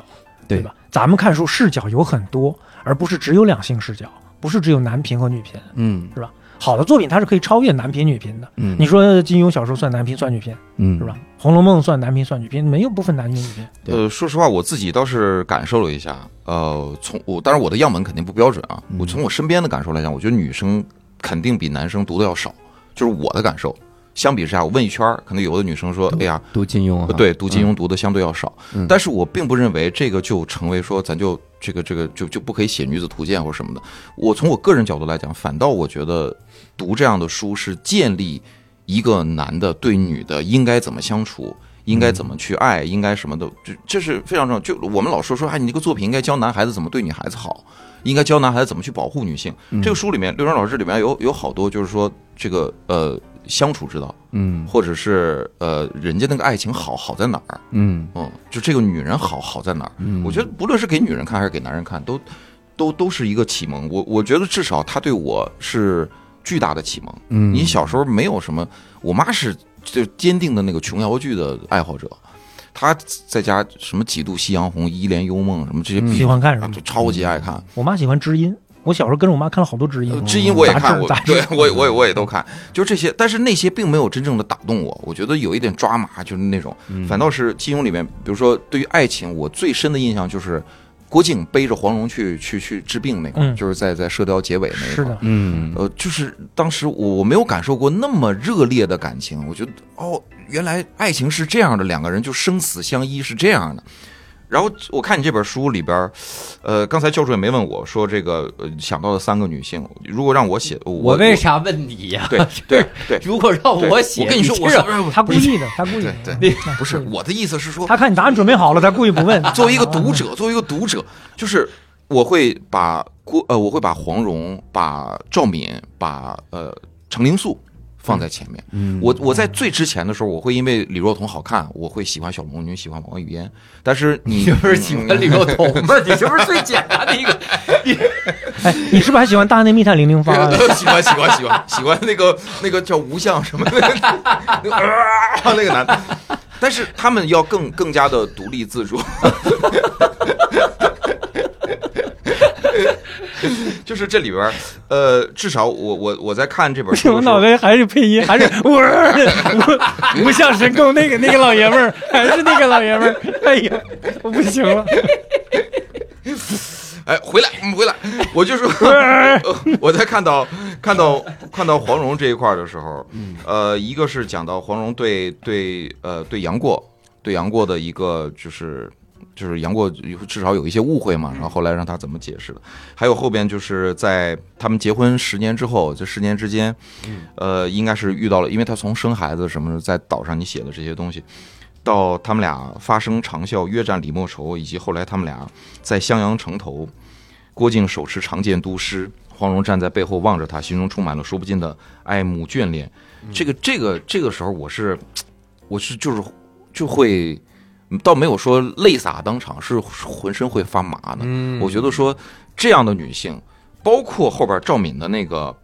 对对吧？咱们看书视角有很多，而不是只有两性视角，不是只有男频和女频。嗯是吧好的作品它是可以超越男频女频的。嗯，你说金庸小说算男频算女频嗯是吧？？《红楼梦》算男频算女频，没有不分男女女频。对呃，说实话，我自己倒是感受了一下。呃，从我当然我的样本肯定不标准啊。嗯我从我身边的感受来讲，我觉得女生肯定比男生读的要少，就是我的感受。相比之下，我问一圈儿，可能有的女生说：“哎呀，读金庸啊，对，读金庸读的相对要少。嗯但是我并不认为这个就成为说咱就这个这个就就不可以写女子图鉴或者什么的。我从我个人角度来讲，反倒我觉得读这样的书是建立一个男的对女的应该怎么相处。应该怎么去爱，应该什么的，这这是非常重要。就我们老说说，哎，你这个作品应该教男孩子怎么对女孩子好，应该教男孩子怎么去保护女性。嗯这个书里面，六川老师里面有有好多，就是说这个呃相处之道，嗯或者是呃人家那个爱情好好在哪儿，嗯嗯，就这个女人好好在哪儿？嗯，我觉得不论是给女人看还是给男人看，都都都是一个启蒙。我我觉得至少他对我是巨大的启蒙。嗯，你小时候没有什么，我妈是就坚定的那个琼瑶剧的爱好者，她在家什么几度夕阳红、一帘幽梦什么这些嗯喜欢看是吗啊就？超级爱看。我妈喜欢知音，我小时候跟着我妈看了好多知音呃，知音我也看，我杂志杂志对我也我也我也都看，就这些，但是那些并没有真正的打动我，我觉得有一点抓马，就是那种，嗯。反倒是金庸里面，比如说对于爱情，我最深的印象就是郭靖背着黄蓉去去去治病那块儿，嗯就是在在射雕结尾那一块儿是的，嗯。呃，就是当时我我没有感受过那么热烈的感情，我觉得哦，原来爱情是这样的，两个人就生死相依是这样的。然后我看你这本书里边，呃，刚才教授也没问我说这个呃想到的三个女性，如果让我写，我我为啥问你呀？对 对对如果让我写，我跟你说，这个我是他故意的，他故意的。对对，不是我的意思是说，他看你答案准备好了，他故意不问。作为一个读者，作为一个读者，就是我会把郭呃，我会把黄蓉、把赵敏、把呃程灵素放在前面。嗯我我在最之前的时候，我会因为李若彤好看，我会喜欢小龙女，喜欢王语嫣。但是你你就是喜欢李若彤吗？你这不是最简单的一个？哎，你是不是还喜欢大内密探零零发？喜欢喜欢喜欢喜欢那个那个叫吴相什么的，那个啊那个男的，但是他们要更更加的独立自主。就是这里边儿，呃，至少我我我在看这本书我脑袋还是配音，还是 我无无相神功那个那个老爷们儿，还是那个老爷们儿。哎呀，我不行了。哎，回来，嗯回来，我就说，呃我在看到看到看到黄蓉这一块儿的时候，呃，一个是讲到黄蓉对对呃对杨过对杨过的一个就是就是杨过至少有一些误会嘛，然后后来让他怎么解释的，还有后边就是在他们结婚十年之后，这十年之间，呃，应该是遇到了，因为他从生孩子什么，在岛上你写的这些东西。到他们俩发生长啸、约战李莫愁，以及后来他们俩在襄阳城头，郭靖手持长剑督师，黄蓉站在背后望着他，心中充满了说不尽的爱慕眷恋。这个这个这个时候，我是我是就是就会，倒没有说泪洒当场，是浑身会发麻的。嗯我觉得说这样的女性，包括后边赵敏的那个。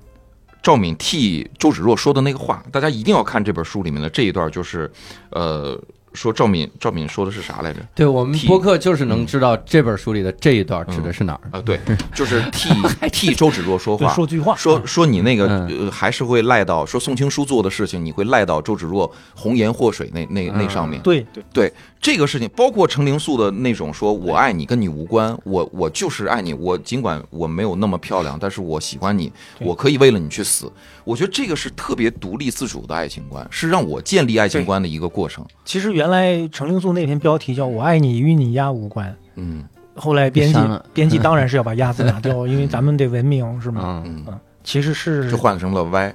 赵敏替周芷若说的那个话，大家一定要看这本书里面的这一段，就是，呃，说赵敏赵敏说的是啥来着？对我们替播客就是能知道这本书里的这一段指的是哪儿。啊，对，就是 替替周芷若说，话，说句话，说说你那个还是会赖到说宋青书做的事情，你会赖到周芷若红颜祸水那那那上面。对对，对这个事情，包括程灵素的那种说“我爱你”跟你无关，我我就是爱你，我尽管我没有那么漂亮，但是我喜欢你，我可以为了你去死。我觉得这个是特别独立自主的爱情观，是让我建立爱情观的一个过程。其实原来程灵素那篇标题叫“我爱你与你丫无关嗯”，后来编辑编辑当然是要把鸭字拿掉，因为咱们得文明是吗？嗯，嗯，其实是就换成了 Y。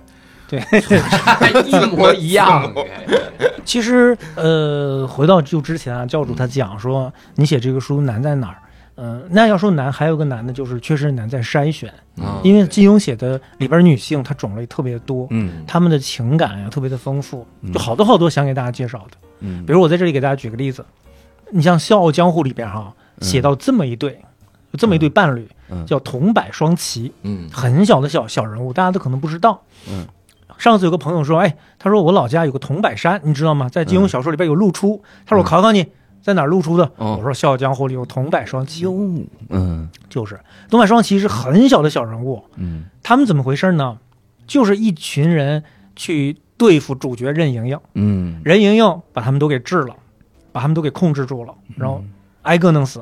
一模一样。其实，呃，回到就之前啊，教主他讲说，你写这个书难在哪儿？嗯、那要说难，还有个难的就是确实难在筛选，嗯。因为金庸写的里边女性她种类特别多，嗯。她们的情感呀、特别的丰富，嗯。就好多好多想给大家介绍的。嗯。比如我在这里给大家举个例子，你像《笑傲江湖》里边哈、写到这么一对，有这么一对伴侣，嗯。叫桐柏双奇，嗯。很小的小小人物，大家都可能不知道。嗯，上次有个朋友说，哎，他说我老家有个桐柏山，你知道吗？在金庸小说里边有露出。他说我考考你，在哪儿露出的？哦我说《笑傲江湖》里有桐柏双奇，哟，嗯就是桐柏双奇是很小的小人物。嗯他们怎么回事呢？就是一群人去对付主角任盈盈，嗯任盈盈把他们都给治了，把他们都给控制住了，然后挨个弄死，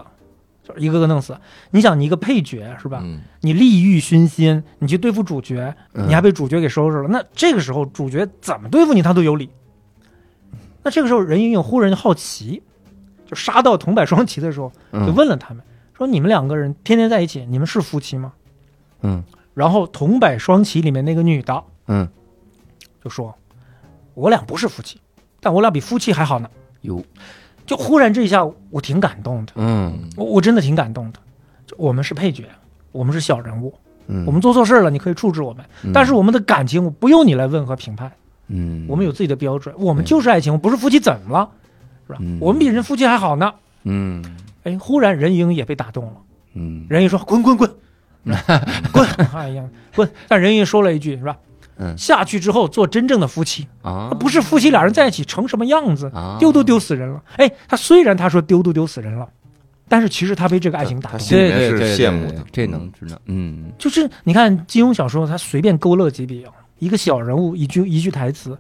就是一个个弄死。你想，你一个配角是吧？嗯你利欲熏心，你去对付主角，嗯你还被主角给收拾了。那这个时候主角怎么对付你，他都有理。那这个时候任盈盈忽然就好奇，就杀到桐柏双旗的时候，就嗯问了他们说：“你们两个人天天在一起，你们是夫妻吗嗯？”然后桐柏双旗里面那个女的嗯，就说：“我俩不是夫妻，但我俩比夫妻还好呢。哟，”就忽然这一下，我挺感动的，嗯我我真的挺感动的。就我们是配角，我们是小人物，嗯，我们做错事了，你可以处置我们，嗯但是我们的感情我不用你来问和评判，嗯，我们有自己的标准，我们就是爱情，不是夫妻怎么了？是吧嗯？我们比人夫妻还好呢。嗯哎，忽然任盈也被打动了，嗯任盈说：“滚滚滚，滚！”哎呀，滚！但任盈说了一句是吧？嗯下去之后做真正的夫妻，啊，不是夫妻俩人在一起成什么样子？啊，丢都丢死人了。哎，他虽然他说丢都丢死人了，但是其实他被这个爱情打动心里是对对对羡慕的这能知道，嗯就是你看金庸小说，他随便勾勒几笔，一个小人物一句一句台词，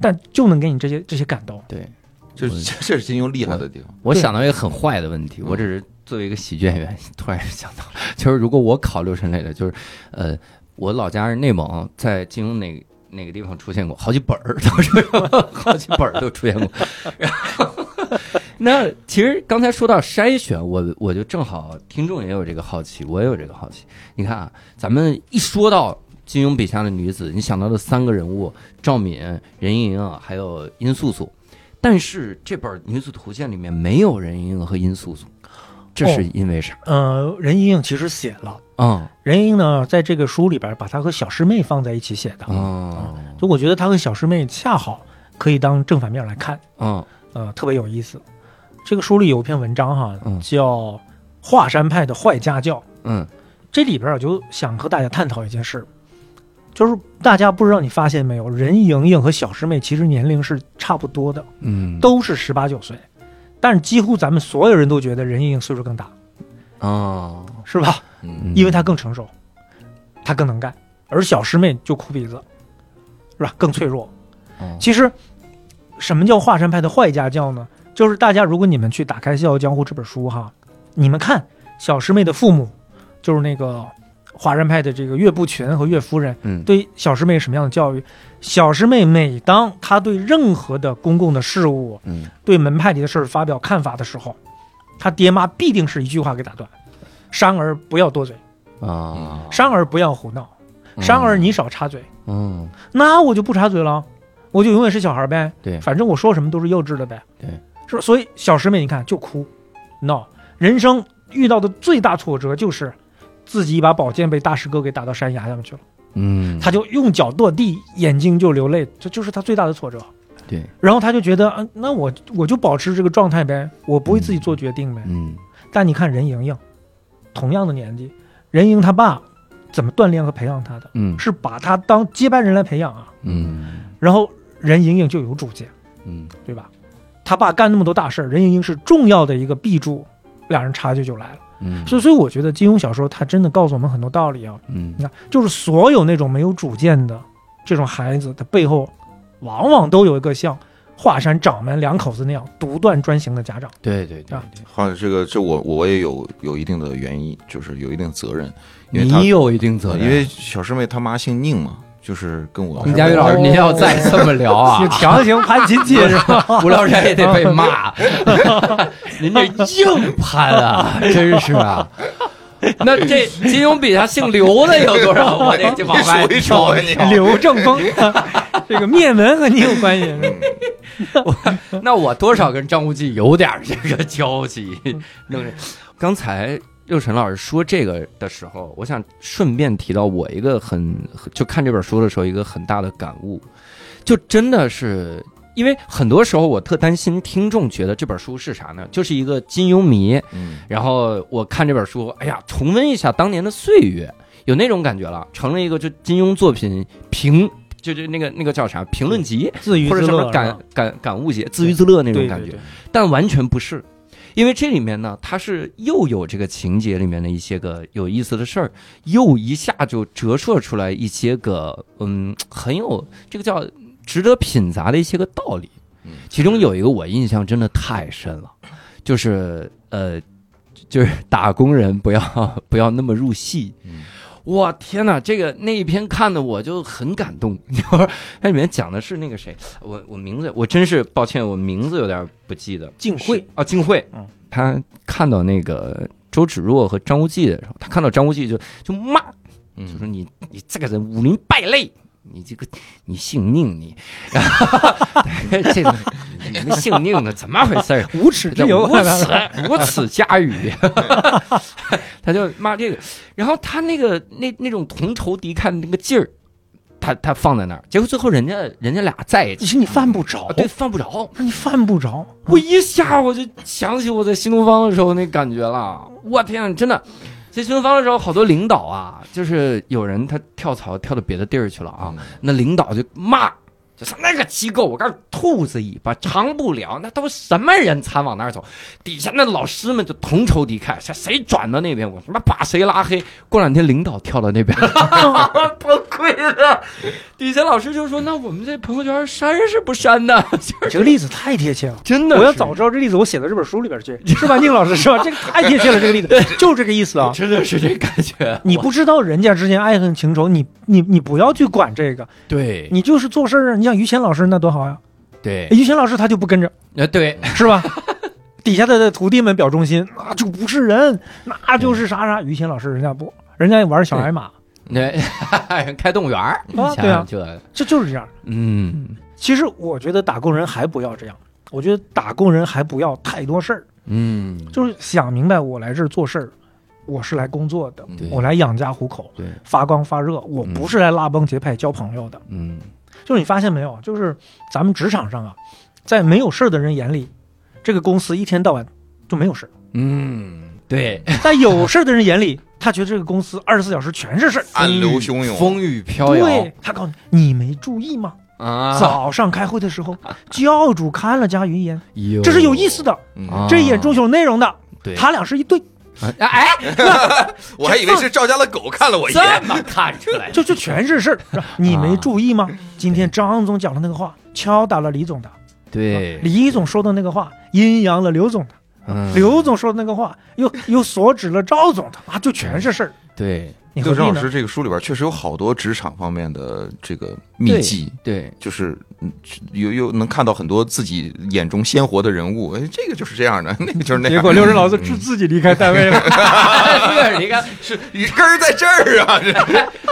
但就能给你这些这些感动。对。就是这这是金庸厉害的地方。对我想到一个很坏的问题，我只是作为一个喜剧演员，突然想到，就是如果我考六神类的，就是呃，我老家是内蒙，在金庸哪哪个地方出现过好几本儿，都是好几本儿都出现过。然后，那其实刚才说到筛选，我我就正好听众也有这个好奇，我也有这个好奇。你看啊，咱们一说到金庸笔下的女子，你想到的三个人物：赵敏、任盈盈，还有殷素素。但是这本《女子图鉴》里面没有任盈盈和殷素素，这是因为啥？呃，任盈盈其实写了，嗯任盈盈呢在这个书里边把她和小师妹放在一起写的。嗯，就我觉得她和小师妹恰好可以当正反面来看，嗯呃，特别有意思。这个书里有一篇文章哈，嗯叫《华山派的坏家教》。嗯这里边我就想和大家探讨一件事，就是大家不知道你发现没有，任盈盈和小师妹其实年龄是差不多的，嗯，都是十八九岁，但是几乎咱们所有人都觉得任盈盈岁数更大，哦，是吧？嗯因为她更成熟，她更能干，而小师妹就哭鼻子，是吧？更脆弱。哦其实，什么叫华山派的坏家教呢？就是大家如果你们去打开《笑傲江湖》这本书哈，你们看小师妹的父母，就是那个华山派的这个岳不群和岳夫人，嗯对小师妹什么样的教育？小师妹每当她对任何的公共的事物、嗯对门派里的事儿发表看法的时候，她爹妈必定是一句话给打断：山儿不要多嘴，啊，山儿不要胡闹，山儿你少插嘴。嗯那我就不插嘴了，我就永远是小孩呗。对反正我说什么都是幼稚的呗。对，是吧？所以小师妹你看就哭，闹。人生遇到的最大挫折就是自己一把宝剑被大师哥给打到山崖下面去了，嗯，他就用脚跺地，眼睛就流泪，这就是他最大的挫折。对，然后他就觉得，嗯、那我我就保持这个状态呗，我不会自己做决定呗。嗯但你看任盈盈，同样的年纪，任盈他爸怎么锻炼和培养他的？嗯是把他当接班人来培养啊。嗯然后任盈盈就有主见，嗯对吧？他爸干那么多大事儿，任盈盈是重要的一个臂柱，两人差距就来了。嗯，所以，所以我觉得金庸小说它真的告诉我们很多道理啊。嗯。你看，就是所有那种没有主见的这种孩子他背后，往往都有一个像华山掌门两口子那样独断专行的家长。对对对啊。对，好，这个这我我也有有一定的原因，就是有一定责任，因为你有一定责任，因为小师妹她妈姓宁嘛，就是跟我丁佳宇老师，哦您要再这么聊啊，强行攀亲戚是吧？无聊斋也得被骂，您这硬攀啊，真是啊。那这金庸笔下姓刘的有多少？我得就往外你数一数刘正风，这个灭门和你有关系。那我多少跟张无忌有点这个交集。弄这刚才六晨老师说这个的时候，我想顺便提到我一个很就看这本书的时候一个很大的感悟，就真的是。因为很多时候我特担心听众觉得这本书是啥呢？就是一个金庸迷，嗯然后我看这本书，哎呀，重温一下当年的岁月，有那种感觉了，成了一个就金庸作品评，就就那个那个叫啥评论集，自娱或者什么自乐感感感悟节，自娱自乐那种感觉但完全不是。因为这里面呢，它是又有这个情节里面的一些个有意思的事儿，又一下就折射出来一些个嗯很有这个叫值得品杂的一些个道理。嗯其中有一个我印象真的太深了，就是呃，就是打工人不要 不要那么入戏。嗯哇天哪，这个那一篇看的我就很感动。你说它里面讲的是那个谁，我我名字我真是抱歉，我名字有点不记得。静慧。啊，静慧，嗯，他看到那个周芷若和张无忌的时候，他看到张无忌就就骂，就说嗯你你这个人武林败类，你这个你姓宁你，这个你们姓宁的怎么回事儿？无耻之无耻无耻家语，他就骂这个，然后他那个那那种同仇敌忾的那个劲儿，他他放在那儿，结果最后人家人家俩在一起，你犯不着。啊，对，犯不着。那你犯不着。我一下我就想起我在新东方的时候那感觉了，我天，真的，在新东方的时候，好多领导啊，就是有人他跳槽跳到别的地儿去了啊，那领导就骂，就说那个机构，我告诉你，兔子尾巴长不了，那都什么人才往那儿走？底下那老师们就同仇敌忾，谁谁转到那边，我他妈把谁拉黑。过两天领导跳到那边，崩溃了。底下老师就说：“那我们这朋友圈删是不删呢？”就 是这个例子太贴切了。真的，我要早知道这例子，我写到这本书里边去，是吧，宁老师是吧？这个太贴切了，这个例子 就这个意思啊。真的是这感觉。你不知道人家之间爱恨情仇，你你你不要去管这个，对，你就是做事儿啊。你像于谦老师那多好呀，对，于谦老师他就不跟着，呃，对，是吧？底下的徒弟们表忠心，那就不是人，那就是啥啥。于谦老师人家不，人家玩小矮马，那 开动物园儿啊对啊这，这就是这样。嗯其实我觉得打工人还不要这样，我觉得打工人还不要太多事儿，嗯，就是想明白我来这儿做事儿，我是来工作的，我来养家糊口，对，发光发热，我不是来拉帮结派交朋友的。嗯就是你发现没有，就是咱们职场上啊，在没有事儿的人眼里，这个公司一天到晚就没有事儿；嗯，对，在有事儿的人眼里，他觉得这个公司二十四小时全是事儿。暗流汹涌，风雨飘摇对他告诉你，你没注意吗？啊，早上开会的时候，教主看了家云烟，有这是有意思的，这眼中是有内容的。对，他俩是一对，哎，我还以为是赵家的狗看了我一这眼，么看出来，就就全是事儿。你没注意吗？今天张总讲的那个话，敲打了李总的；对，李总说的那个话，阴阳了刘总的；嗯刘总说的那个话，又又所指了赵总的啊，就全是事儿。对六神老师？这个书里边确实有好多职场方面的这个秘籍，对，就是嗯有有能看到很多自己眼中鲜活的人物，哎，这个就是这样的，那个就是那样。结果六神老师自自己离开单位了。是，你看，是你根儿在这儿啊，这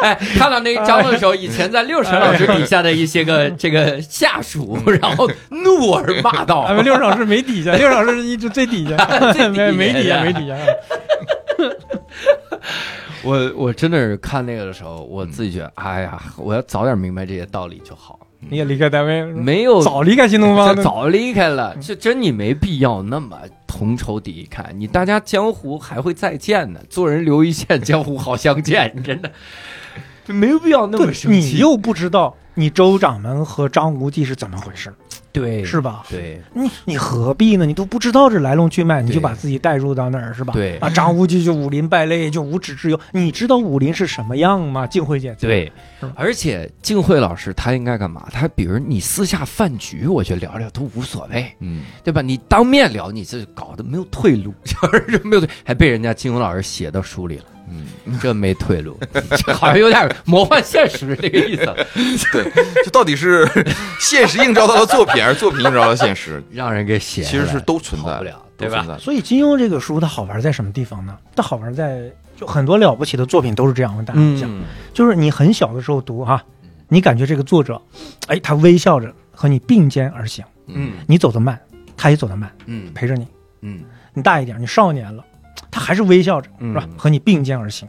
哎，看到那个章的时候，以前在六神老师底下的一些个这个下属，然后怒而骂道六神老师没底下，六神老师一直最底下，最底下没没底下，没底下。我我真的是看那个的时候，我自己觉得，哎呀，我要早点明白这些道理就好。你也离开单位，没有早离开新东方这，早离开了，这真你没必要那么同仇敌忾。你大家江湖还会再见呢，做人留一线，江湖好相见。真的，没有必要那么生气。你又不知道你周掌门和张无忌是怎么回事，对是吧？对你你何必呢？你都不知道这来龙去脉，你就把自己带入到那儿是吧？对啊，张无忌就武林败类，就无耻之尤。你知道武林是什么样吗？静慧姐，对，而且静慧老师她应该干嘛？她比如你私下饭局，我觉得聊聊都无所谓，嗯，对吧？你当面聊，你这搞得没有退路，就是没有退，还被人家金庸老师写到书里了。嗯，这没退路，这 好像有点魔幻现实这个意思，对，这到底是 现实映照到了作品，还是作品映照到了现实？让人给写，其实是都存在不了，对吧？都存在。所以金庸这个书它好玩在什么地方呢？它好玩在就很多了不起的作品都是这样，我跟大家讲，嗯，就是你很小的时候读哈，你感觉这个作者，哎，他微笑着和你并肩而行，嗯你走得慢，他也走得慢，嗯陪着你。嗯你大一点，你少年了，他还是微笑着，是吧？嗯和你并肩而行，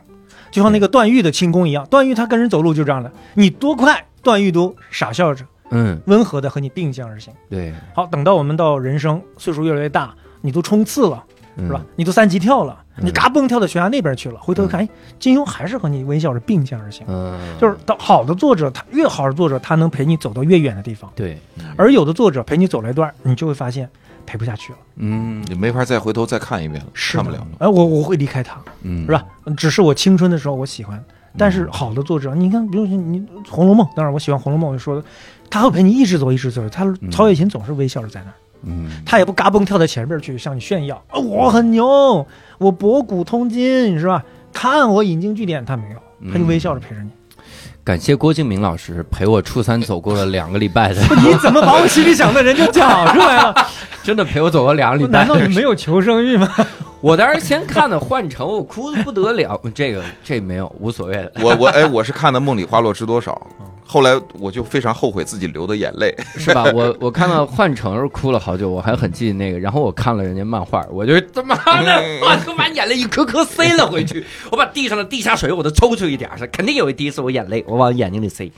就像那个段誉的轻功一样。段誉他跟人走路就这样的，你多快，段誉都傻笑着，嗯，温和的和你并肩而行。对，好，等到我们到人生岁数越来越大，你都冲刺了，是是吧？？你都三级跳了，嗯你嘎嘣跳到悬崖那边去了，回头一看，哎，金庸还是和你微笑着并肩而行。嗯，就是到好的作者，他越好的作者，他能陪你走到越远的地方，对，而有的作者陪你走了一段，你就会发现陪不下去了，嗯你没法再回头再看一遍了，是看不了了。哎，我我会离开他，嗯，是吧？只是我青春的时候我喜欢，但是好的作者，你看，比如说你《红楼梦》，当然我喜欢《红楼梦》，我就说的，他会陪你一直走，一直走。他曹雪芹总是微笑着在那儿，嗯？他也不嘎嘣跳到前面去向你炫耀，啊我很牛，我博古通今，是吧？看我引经据典，他没有，他就微笑着陪着你。感谢郭敬明老师陪我初三走过了两个礼拜的，你怎么把我心里想的人就讲出来了？真的陪我走了两个礼拜难。道你没有求生欲吗？我当时先看的《幻城》，我哭的不得了。这个这没有无所谓的，我我哎，我是看的《梦里花落知多少》，后来我就非常后悔自己流的眼泪。是吧？我我看到《幻城》时哭了好久，我还很记得那个。然后我看了人家漫画，我就他妈的，我他妈眼泪一颗颗塞了回去。我把地上的地下水我都抽出一点儿，是肯定有一滴是我眼泪，我往眼睛里塞，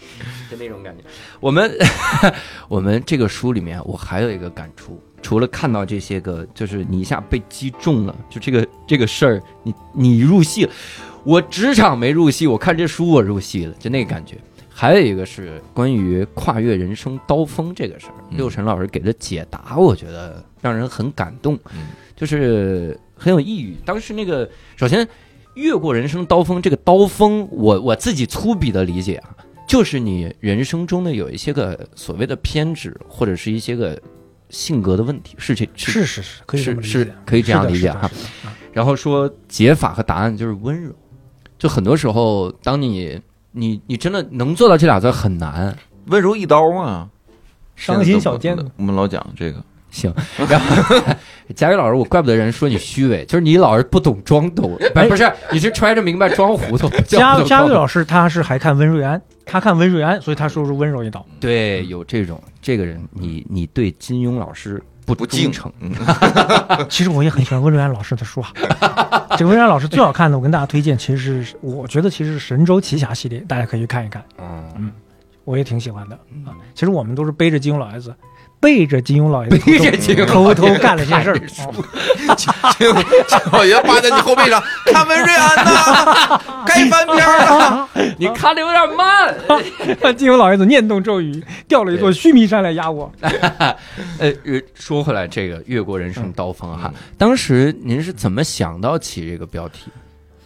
就那种感觉。我们 我们这个书里面，我还有一个感触，除了看到这些个，就是你一下被击中了，就这个这个事儿，你你入戏了。我职场没入戏，我看这书我入戏了，就那个感觉。还有一个是关于跨越人生刀锋这个事儿，嗯。六神老师给的解答，我觉得让人很感动，嗯。就是很有意义。当时那个，首先越过人生刀锋，这个刀锋，我我自己粗鄙的理解啊，就是你人生中的有一些个所谓的偏执，或者是一些个性格的问题，是这是是是，可以是是可以这样理解哈。然后说解法和答案就是温柔，就很多时候，当你你你真的能做到这俩字很难。温柔一刀嘛，伤心小尖现在我们老讲这个，行，然后佳宇老师，我怪不得人说你虚伪，就是你老是不懂装懂，不是不是，你是揣着明白装糊涂。叫佳佳玉老师他是还看温瑞安，他看温瑞安，所以他说是温柔一刀。对，有这种这个人，你你对金庸老师不不敬忠诚，嗯，其实我也很喜欢温瑞安老师的书啊。这个温瑞安老师最好看的，我跟大家推荐，其实是我觉得其实是《神州奇侠》系列，大家可以去看一看。嗯嗯，我也挺喜欢的啊。其实我们都是背着金庸老爷子，背着金庸老爷子背着金庸偷偷干了件事儿。老爷趴在你后背上，看文瑞安呐，该翻篇了。你看的有点慢。金庸老爷子念动咒语，掉了一座须弥山来压我。呃，呃说回来，这个越过人生刀锋哈，当时您是怎么想到起这个标题？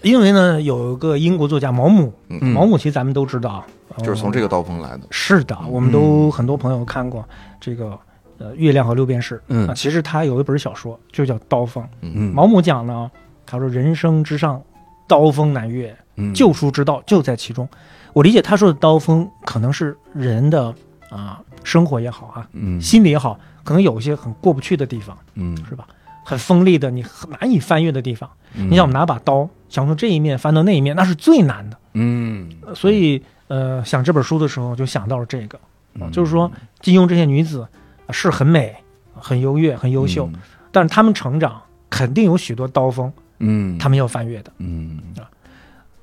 因为呢，有一个英国作家毛姆，嗯毛姆其实咱们都知道，就是从这个个刀锋来的。是的，我们都很多朋友看过这个呃《月亮和六便士》嗯啊，其实他有一本小说就叫《刀锋》。嗯毛姆讲呢，他说人生之上，刀锋难越，嗯救赎之道就在其中。我理解他说的刀锋，可能是人的啊生活也好啊，嗯心理也好，可能有一些很过不去的地方，嗯，是吧？很锋利的，你很难以翻越的地方。你你想，我们拿把刀，想从这一面翻到那一面，那是最难的。嗯，呃所以，呃，想这本书的时候就想到了这个，嗯就是说，金庸这些女子啊是很美、很优越、很优秀，，但是她们成长肯定有许多刀锋，嗯，她们要翻越的。嗯。啊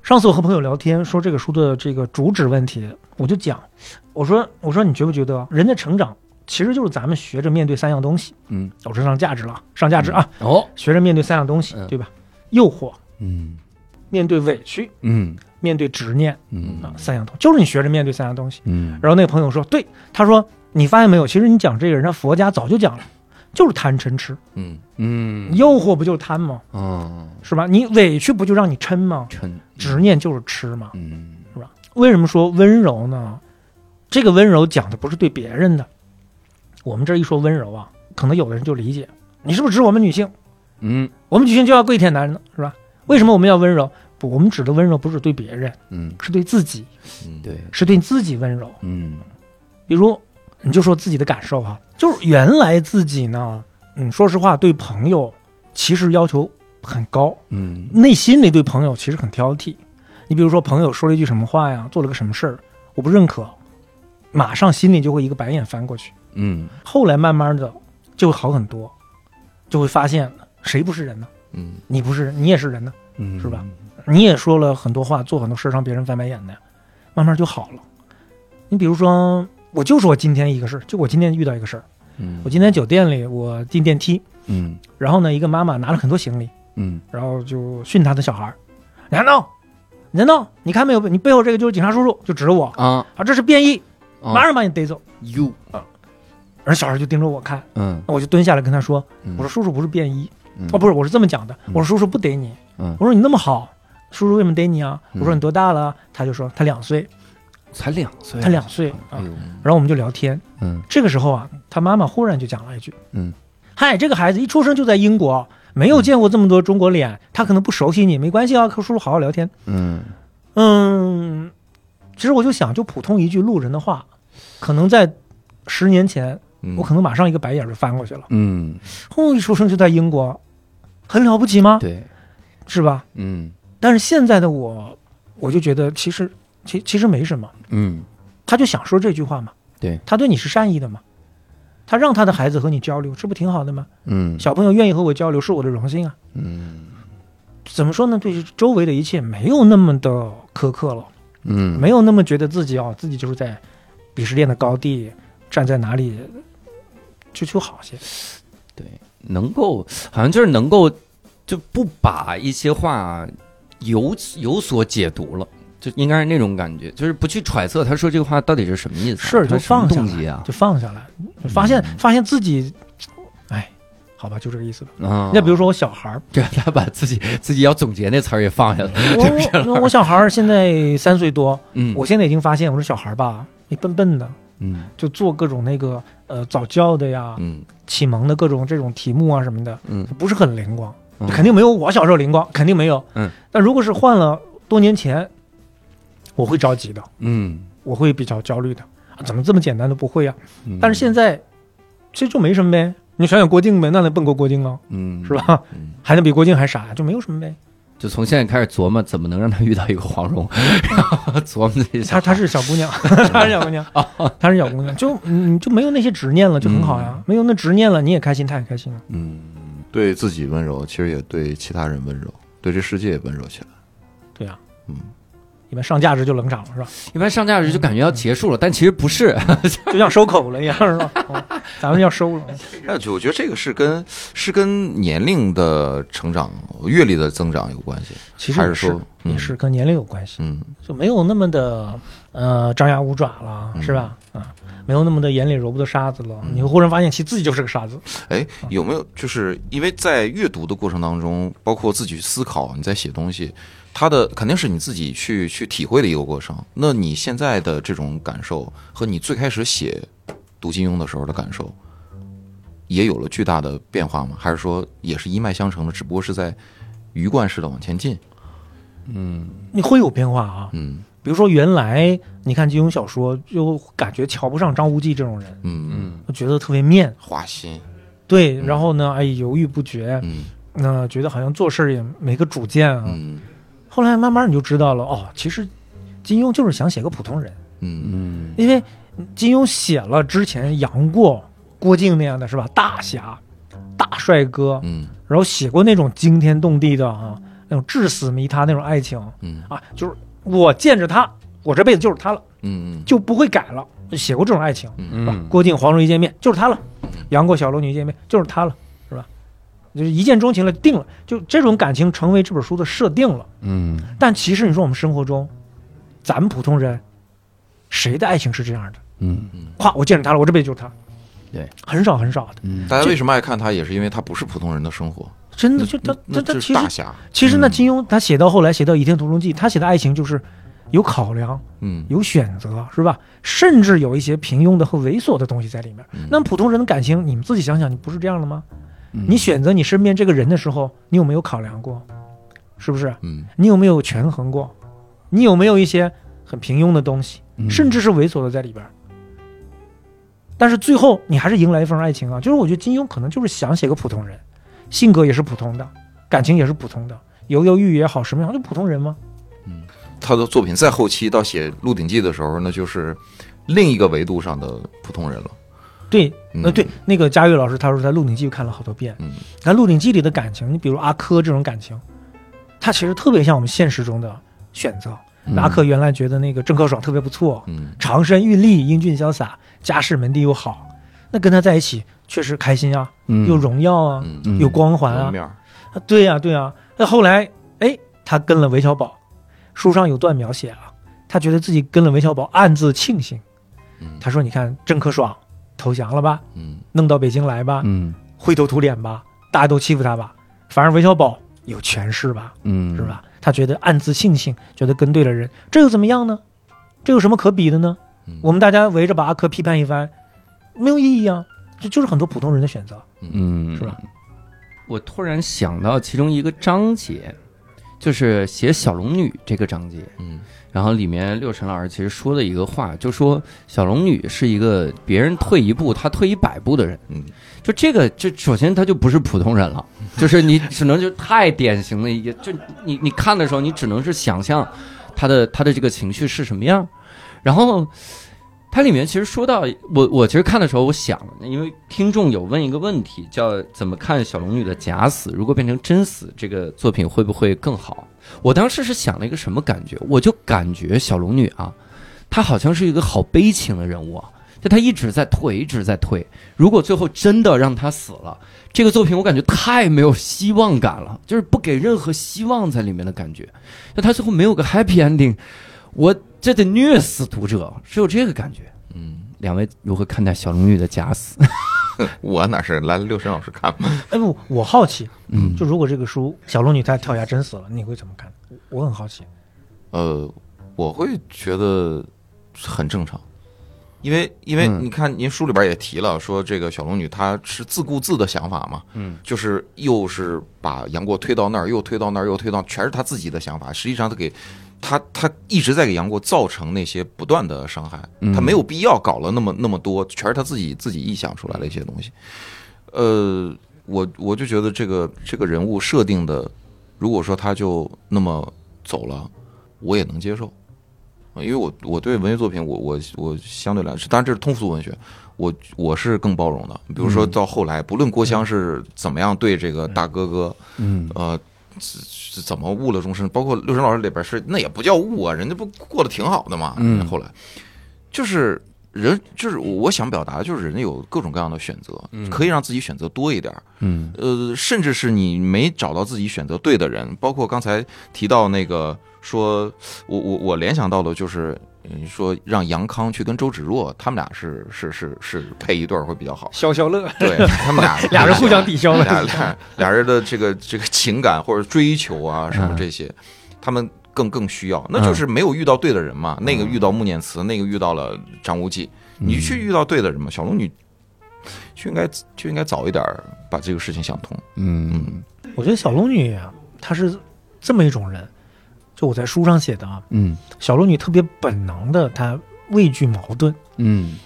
上次我和朋友聊天说这个书的这个主旨问题，我就讲，我说我说你觉不觉得人的成长其实就是咱们学着面对三样东西，嗯，我说上价值了，上价值啊，哦，学着面对三样东西嗯，对吧？诱惑，嗯。面对委屈，嗯面对执念嗯啊，三样东西就是你学着面对三样东西。嗯，然后那个朋友说，对，他说你发现没有，其实你讲这个人家佛家早就讲了，就是贪嗔痴，嗯嗯，诱惑不就是贪吗？哦，是吧？你委屈不就让你嗔吗？嗔执，念就是痴嘛。嗯是吧为什么说温柔呢？这个温柔讲的不是对别人的。我们这一说温柔啊，可能有的人就理解，你是不是指我们女性？嗯我们女性就要跪舔男人呢，是吧？为什么我们要温柔？不，我们指的温柔不是对别人，嗯，是对自己，嗯，对，是对自己温柔。嗯比如，你就说自己的感受哈，就是原来自己呢，嗯，说实话，对朋友其实要求很高，嗯内心里对朋友其实很挑剔。你比如说，朋友说了一句什么话呀，做了个什么事儿，我不认可，马上心里就会一个白眼翻过去。嗯后来慢慢的就会好很多，就会发现谁不是人呢？嗯你不是人，你也是人呢。嗯，是吧？你也说了很多话，做很多事儿让别人翻白眼的，慢慢就好了。你比如说，我就说我今天一个事儿，就我今天遇到一个事儿，嗯，我今天酒店里我进电梯，嗯。然后呢，一个妈妈拿了很多行李，嗯。然后就训她的小孩儿：“你看闹，你看闹，你看没有？你背后这个就是警察叔叔，就指着我啊，啊，这是便衣，啊马上把你逮走。哟，”然后小孩就盯着我看，嗯，那我就蹲下来跟他说：“嗯我说叔叔不是便衣，嗯。哦，不是，我是这么讲的，嗯我说叔叔不逮你，嗯。我说你那么好，叔叔为什么逮你啊？嗯我说你多大了？他就说他两岁，才两岁，他两岁啊哎。然后我们就聊天，嗯这个时候啊，他妈妈忽然就讲了一句：“嗯，嗨，这个孩子一出生就在英国，没有见过这么多中国脸，他可能不熟悉你，没关系啊，和叔叔好好聊天。嗯”嗯，其实我就想，就普通一句路人的话，可能在十年前，嗯我可能马上一个白眼就翻过去了。嗯，哦，一出生就在英国，很了不起吗？对，是吧？嗯但是现在的我，我就觉得其实其其实没什么。嗯他就想说这句话嘛，对他对你是善意的嘛，他让他的孩子和你交流，这不挺好的吗？嗯小朋友愿意和我交流是我的荣幸啊。嗯怎么说呢？对周围的一切没有那么的苛刻了，嗯，没有那么觉得自己啊，自己就是在鄙视链的高地，站在哪里就就好些。对，能够好像就是能够就不把一些话有有所解读了。就应该是那种感觉，就是不去揣测他说这个话到底是什么意思啊，事儿就放下来，啊，就放下来，就发现、嗯发现自己，哎，好吧，就这个意思吧。啊，那比如说我小孩儿，对他把自己自己要总结那词儿也放下了，我我我小孩儿现在三岁多，嗯，我现在已经发现，我说小孩儿吧，你笨笨的，嗯就做各种那个呃早教的呀、嗯启蒙的各种这种题目啊什么的，嗯不是很灵光，嗯肯定没有我小时候灵光，肯定没有。嗯，但如果是换了多年前，我会着急的，嗯，我会比较焦虑的。啊怎么这么简单都不会啊？嗯但是现在其实就没什么呗。你想想郭靖呗，那能笨过郭靖啊？嗯是？吧？嗯还能比郭靖还傻，就没有什么呗。就从现在开始琢磨怎么能让他遇到一个黄蓉，然后琢磨自己她她是小姑娘，她是小姑娘，她是小姑娘，就你就没有那些执念了，就很好呀。没有那执念了，你也开心，她也开心了。嗯对自己温柔，其实也对其他人温柔，对这世界也温柔起来。对啊、嗯，一般上价值就冷场了，是吧？一般上价值就感觉要结束了，但其实不是。就像收口了一样，是吧？哦咱们要收了。那就我觉得这个是跟是跟年龄的成长、阅历的增长有关系，其实也是还是说也是跟年龄有关系，嗯就没有那么的呃张牙舞爪了，嗯是吧？啊，没有那么的眼里揉不得沙子了。嗯你会忽然发现，其实自己就是个沙子。哎，有没有就是因为在阅读的过程当中，包括自己思考，你在写东西，它的肯定是你自己去去体会的一个过程。那你现在的这种感受和你最开始写读金庸的时候的感受，也有了巨大的变化吗？还是说也是一脉相承的，只不过是在鱼贯式的往前进？嗯你会有变化啊。嗯比如说，原来你看金庸小说，就感觉瞧不上张无忌这种人，嗯。嗯，我，觉得特别面，花心，对，然后呢，哎，犹豫不决，嗯。那、觉得好像做事也没个主见啊。嗯。后来慢慢你就知道了，哦，其实金庸就是想写个普通人，嗯。嗯。因为金庸写了之前杨过、郭靖那样的是吧，大侠、大帅哥，嗯。然后写过那种惊天动地的啊，那种至死迷他那种爱情嗯。啊，就是我见着他，我这辈子就是他了，嗯就不会改了。写过这种爱情，是吧？嗯，郭靖、黄蓉一见面就是他了，杨过、小龙女一见面就是他了，是吧？就是一见钟情了，定了，就这种感情成为这本书的设定了。嗯但其实你说我们生活中，咱们普通人，谁的爱情是这样的？嗯咵，我见着他了，我这辈子就是他。对，很少很少的，嗯大家为什么爱看他，也是因为他不是普通人的生活，真的就他他他其实其实那嗯金庸他写到后来写到《倚天屠龙记》，他写的爱情就是有考量、嗯有选择，是吧？甚至有一些平庸的和猥琐的东西在里面。嗯那么普通人的感情，你们自己想想，你不是这样的吗？嗯你选择你身边这个人的时候，你有没有考量过？是不是？嗯你有没有权衡过？你有没有一些很平庸的东西，嗯甚至是猥琐的在里边？但是最后你还是迎来一份爱情啊！就是我觉得金庸可能就是想写个普通人，性格也是普通的，感情也是普通的，犹犹豫豫也好，什么样就普通人吗？嗯他的作品在后期到写《鹿鼎记》的时候，那就是另一个维度上的普通人了。对，嗯呃，对，那个佳玉老师他说在《鹿鼎记》看了好多遍，嗯那《鹿鼎记》里的感情，你比如阿珂这种感情，他其实特别像我们现实中的选择。嗯阿珂原来觉得那个郑克爽特别不错，嗯长身玉立、英俊潇洒，家世门第又好，那跟他在一起确实开心啊，嗯有荣耀啊，有光环啊，对呀、对呀、那后来，哎，他跟了韦小宝，书上有段描写啊，他觉得自己跟了韦小宝，暗自庆幸。嗯他说：“你看郑克爽投降了吧，嗯弄到北京来吧，嗯灰头土脸吧，大家都欺负他吧，反而韦小宝有权势吧，嗯是？吧？他觉得暗自庆幸，觉得跟对了人，这又怎么样呢？这有什么可比的呢？嗯我们大家围着把阿珂批判一番，没有意义啊！这就是很多普通人的选择。嗯，是吧？我突然想到其中一个章节，就是写小龙女这个章节，嗯然后里面六神老师其实说的一个话，就说小龙女是一个别人退一步，她退一百步的人。嗯就这个，就首先她就不是普通人了，就是你只能就太典型的一个，就你你看的时候，你只能是想象她的她的这个情绪是什么样。然后它里面其实说到我我其实看的时候，我想，因为听众有问一个问题，叫怎么看小龙女的假死，如果变成真死，这个作品会不会更好？我当时是想了一个什么感觉？我就感觉小龙女啊，她好像是一个好悲情的人物啊，就她一直在退，一直在退。如果最后真的让她死了，这个作品我感觉太没有希望感了，就是不给任何希望在里面的感觉。就她最后没有个 happy ending，我这得虐死读者，是有这个感觉。嗯，两位如何看待小龙女的假死？我哪是来了六神老师看吧？哎不，我好奇，嗯，就如果这个书小龙女她跳崖真死了，你会怎么看？我我很好奇。呃，我会觉得很正常，因为因为嗯你看，您书里边也提了，说这个小龙女她是自顾自的想法嘛，嗯，就是又是把杨过推到那儿，又推到那儿，又推到，全是她自己的想法。实际上，她给她她一直在给杨过造成那些不断的伤害，他没有必要搞了那么那么多，全是他自己自己臆想出来的一些东西。呃，我我就觉得这个这个人物设定的，如果说他就那么走了，我也能接受，呃因为我我对文学作品，我我我相对来说，当然这是通俗文学，我我是更包容的。比如说嗯到后来，不论郭襄是怎么样对这个大哥哥，嗯呃，是怎么误了终身？包括六神老师里边是那也不叫误啊，人家不过得挺好的嘛。嗯后来就是人，就是我想表达的就是人有各种各样的选择，嗯可以让自己选择多一点儿。嗯呃，甚至是你没找到自己选择对的人，包括刚才提到那个说，我我我联想到的就是，嗯说让杨康去跟周芷若，他们俩是是是是配一对儿会比较好。消消乐，对 他们俩俩人互相抵消了。俩俩俩人的这个这个情感或者追求啊什么这些，他们更更需要，那就是没有遇到对的人嘛。那个遇到穆念慈，那个遇到了张无忌，你去遇到对的人嘛。小龙女就应该就应该早一点儿把这个事情想通。嗯我觉得小龙女啊，她是这么一种人，就我在书上写的啊，嗯。小龙女特别本能的，她畏惧矛盾，嗯。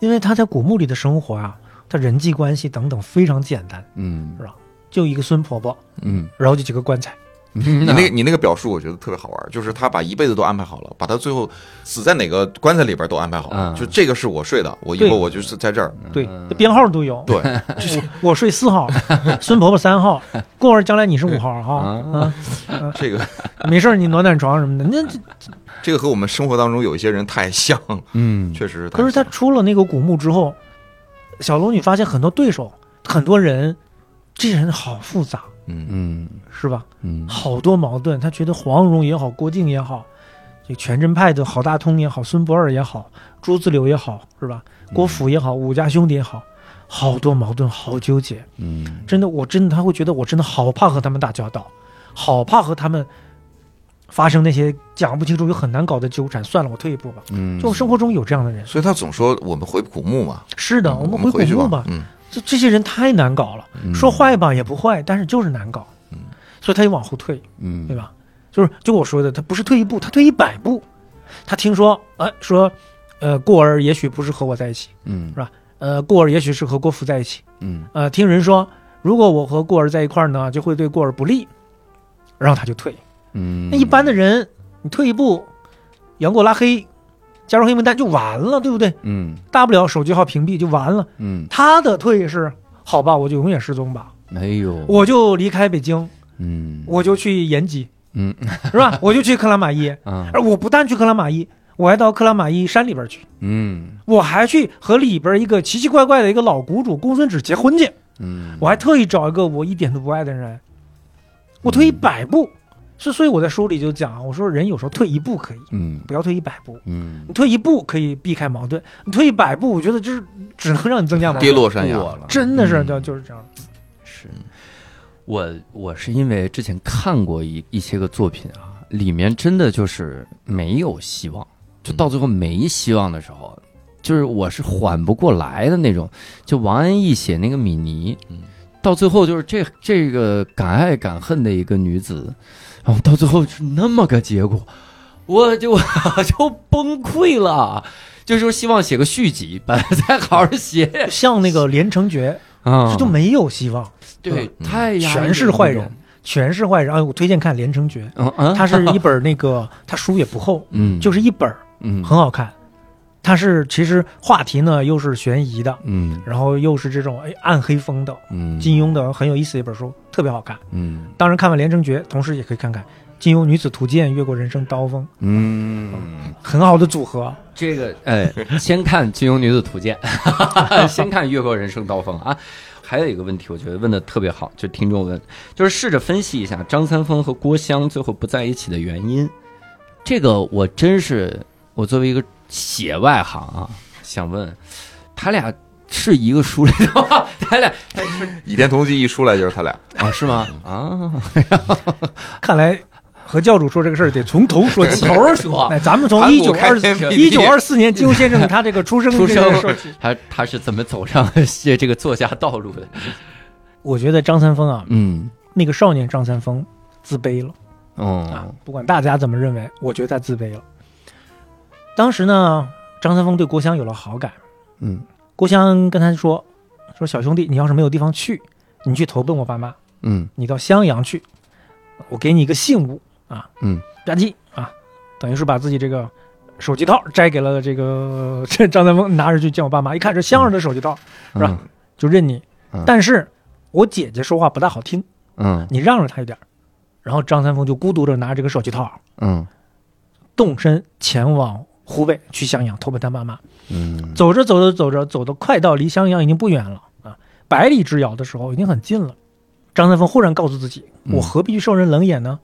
因为她在古墓里的生活啊，她人际关系等等非常简单，嗯。是吧？就一个孙婆婆，嗯，然后就几个棺材，你那个你那个表述，我觉得特别好玩，就是他把一辈子都安排好了，把他最后死在哪个棺材里边都安排好了。嗯就这个是我睡的，我以后我就是在这儿。对，编号都有。对，我 我睡四号，孙婆婆三号，过会儿将来你是五号哈，啊啊，这个没事儿你暖暖床什么的。那这这个和我们生活当中有一些人太像，嗯确实是可是他出了那个古墓之后，小龙女发现很多对手，很多人，这些人好复杂，嗯嗯是吧？嗯好多矛盾。他觉得黄蓉也好，郭靖也好，这全真派的郝大通也好，孙不二也好，朱自柳也好，是吧？郭芙也好，武家兄弟也好，好多矛盾，好纠结。嗯真的，我真的他会觉得我真的好怕和他们打交道，好怕和他们发生那些讲不清楚又很难搞的纠缠。算了，我退一步吧。嗯，就生活中有这样的人，所以他总说我们回古墓嘛，是的，嗯我们回古墓吧。嗯这这些人太难搞了，嗯说坏吧也不坏，但是就是难搞，嗯所以他就往后退，嗯对吧？就是就我说的，他不是退一步，他退一百步。他听说，呃，说，呃，过儿也许不是和我在一起，嗯是吧呃，过儿也许是和郭芙在一起，嗯呃，听人说，如果我和过儿在一块儿呢，就会对过儿不利，然后他就退。嗯，那一般的人，你退一步，杨过拉黑，加入黑名单就完了，对不对？嗯。大不了手机号屏蔽就完了。嗯，他的退是，好吧，我就永远失踪吧，哎呦，我就离开北京，嗯。我就去延吉，嗯。是吧？我就去克拉玛依，啊而我不但去克拉玛依，我还到克拉玛依山里边去，嗯。我还去和里边一个奇奇怪怪的一个老谷主公孙止结婚去，嗯，我还特意找一个我一点都不爱的人，我退一百步。是，所以我在书里就讲，我说人有时候退一步可以，嗯不要退一百步。嗯你退一步可以避开矛盾，你退一百步，我觉得就是只能让你增加矛盾。跌落山崖了真的是嗯就就是这样。是，我我是因为之前看过一一些个作品啊，里面真的就是没有希望，就到最后没希望的时候，就是我是缓不过来的那种。就王安忆写那个米妮，嗯到最后就是这这个敢爱敢恨的一个女子，然后到最后是那么个结果，我就 就崩溃了。就是说希望写个续集，把它再好好写 像那个《连城诀啊，》，这就没有希望，对，嗯太压抑全是坏人，全是坏人。啊，我推荐看《连城诀嗯嗯，》，它是一本那个，它书也不厚，嗯，就是一本，嗯很好看。它是其实话题呢又是悬疑的，嗯然后又是这种哎暗黑风的，嗯金庸的很有意思的一本书，特别好看。嗯当然看完《连城诀》，同时也可以看看金庸女子图鉴，越过人生刀锋，嗯，很好的组合。这个哎，先看《金庸女子图鉴》，先看《越过人生刀锋》啊。还有一个问题，我觉得问的特别好，就听众问，就是试着分析一下张三丰和郭襄最后不在一起的原因。这个我真是，我作为一个写外行啊，想问，他俩是一个书里的吗？他俩《倚天屠龙记》一出来就是他俩，啊是吗？啊，看来和教主说这个事儿得从头说起。头说，哎，咱们从盘一九二一九二四年金庸先生他这个出生出 这个生说起。他他是怎么走上这这个作家道路的？我觉得张三丰啊，嗯那个少年张三丰自卑了嗯啊哦，不管大家怎么认为，我觉得他自卑了。当时呢，张三丰对郭襄有了好感，嗯。郭襄跟他说：“说小兄弟，你要是没有地方去，你去投奔我爸妈，嗯。你到襄阳去，我给你一个信物啊，嗯，吧唧啊，等于是把自己这个手机套摘给了这个这 张三丰，拿着去见我爸妈，一看是襄儿的手机套，是吧？就认你。嗯，但是我姐姐说话不大好听，嗯。你让着她一点，然后张三丰就孤独的拿着这个手机套，嗯。动身前往湖北去襄阳投奔他妈妈。嗯走着走着走着，走得快到离襄阳已经不远了啊，百里之遥的时候已经很近了。张三丰忽然告诉自己：“嗯我何必去受人冷眼呢？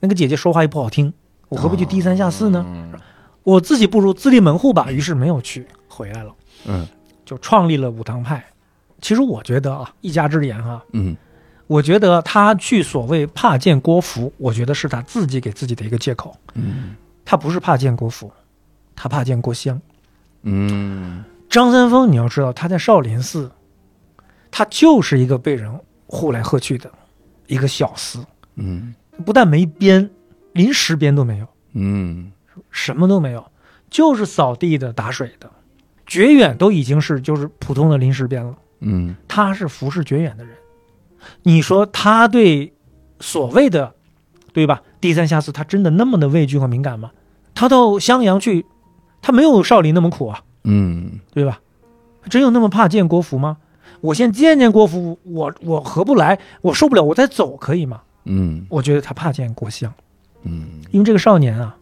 那个姐姐说话又不好听，我何必去低三下四呢？嗯我自己不如自立门户吧。”于是没有去，回来了，嗯就创立了武当派。其实我觉得啊，一家之言哈、嗯我觉得他去所谓怕见郭芙，我觉得是他自己给自己的一个借口。嗯他不是怕见郭芙，他怕见郭襄。嗯张三丰，你要知道，他在少林寺，他就是一个被人呼来喝去的一个小厮，嗯不但没编，临时编都没有，嗯什么都没有，就是扫地的、打水的。觉远都已经是就是普通的临时编了，嗯他是服侍觉远的人。你说他对所谓的，对吧？低三下四，他真的那么的畏惧和敏感吗？他到襄阳去，他没有少林那么苦啊。嗯对吧？真有那么怕见郭芙吗？我先见见郭芙，我我合不来，我受不了，我再走可以吗？嗯我觉得他怕见郭襄，嗯因为这个少年啊，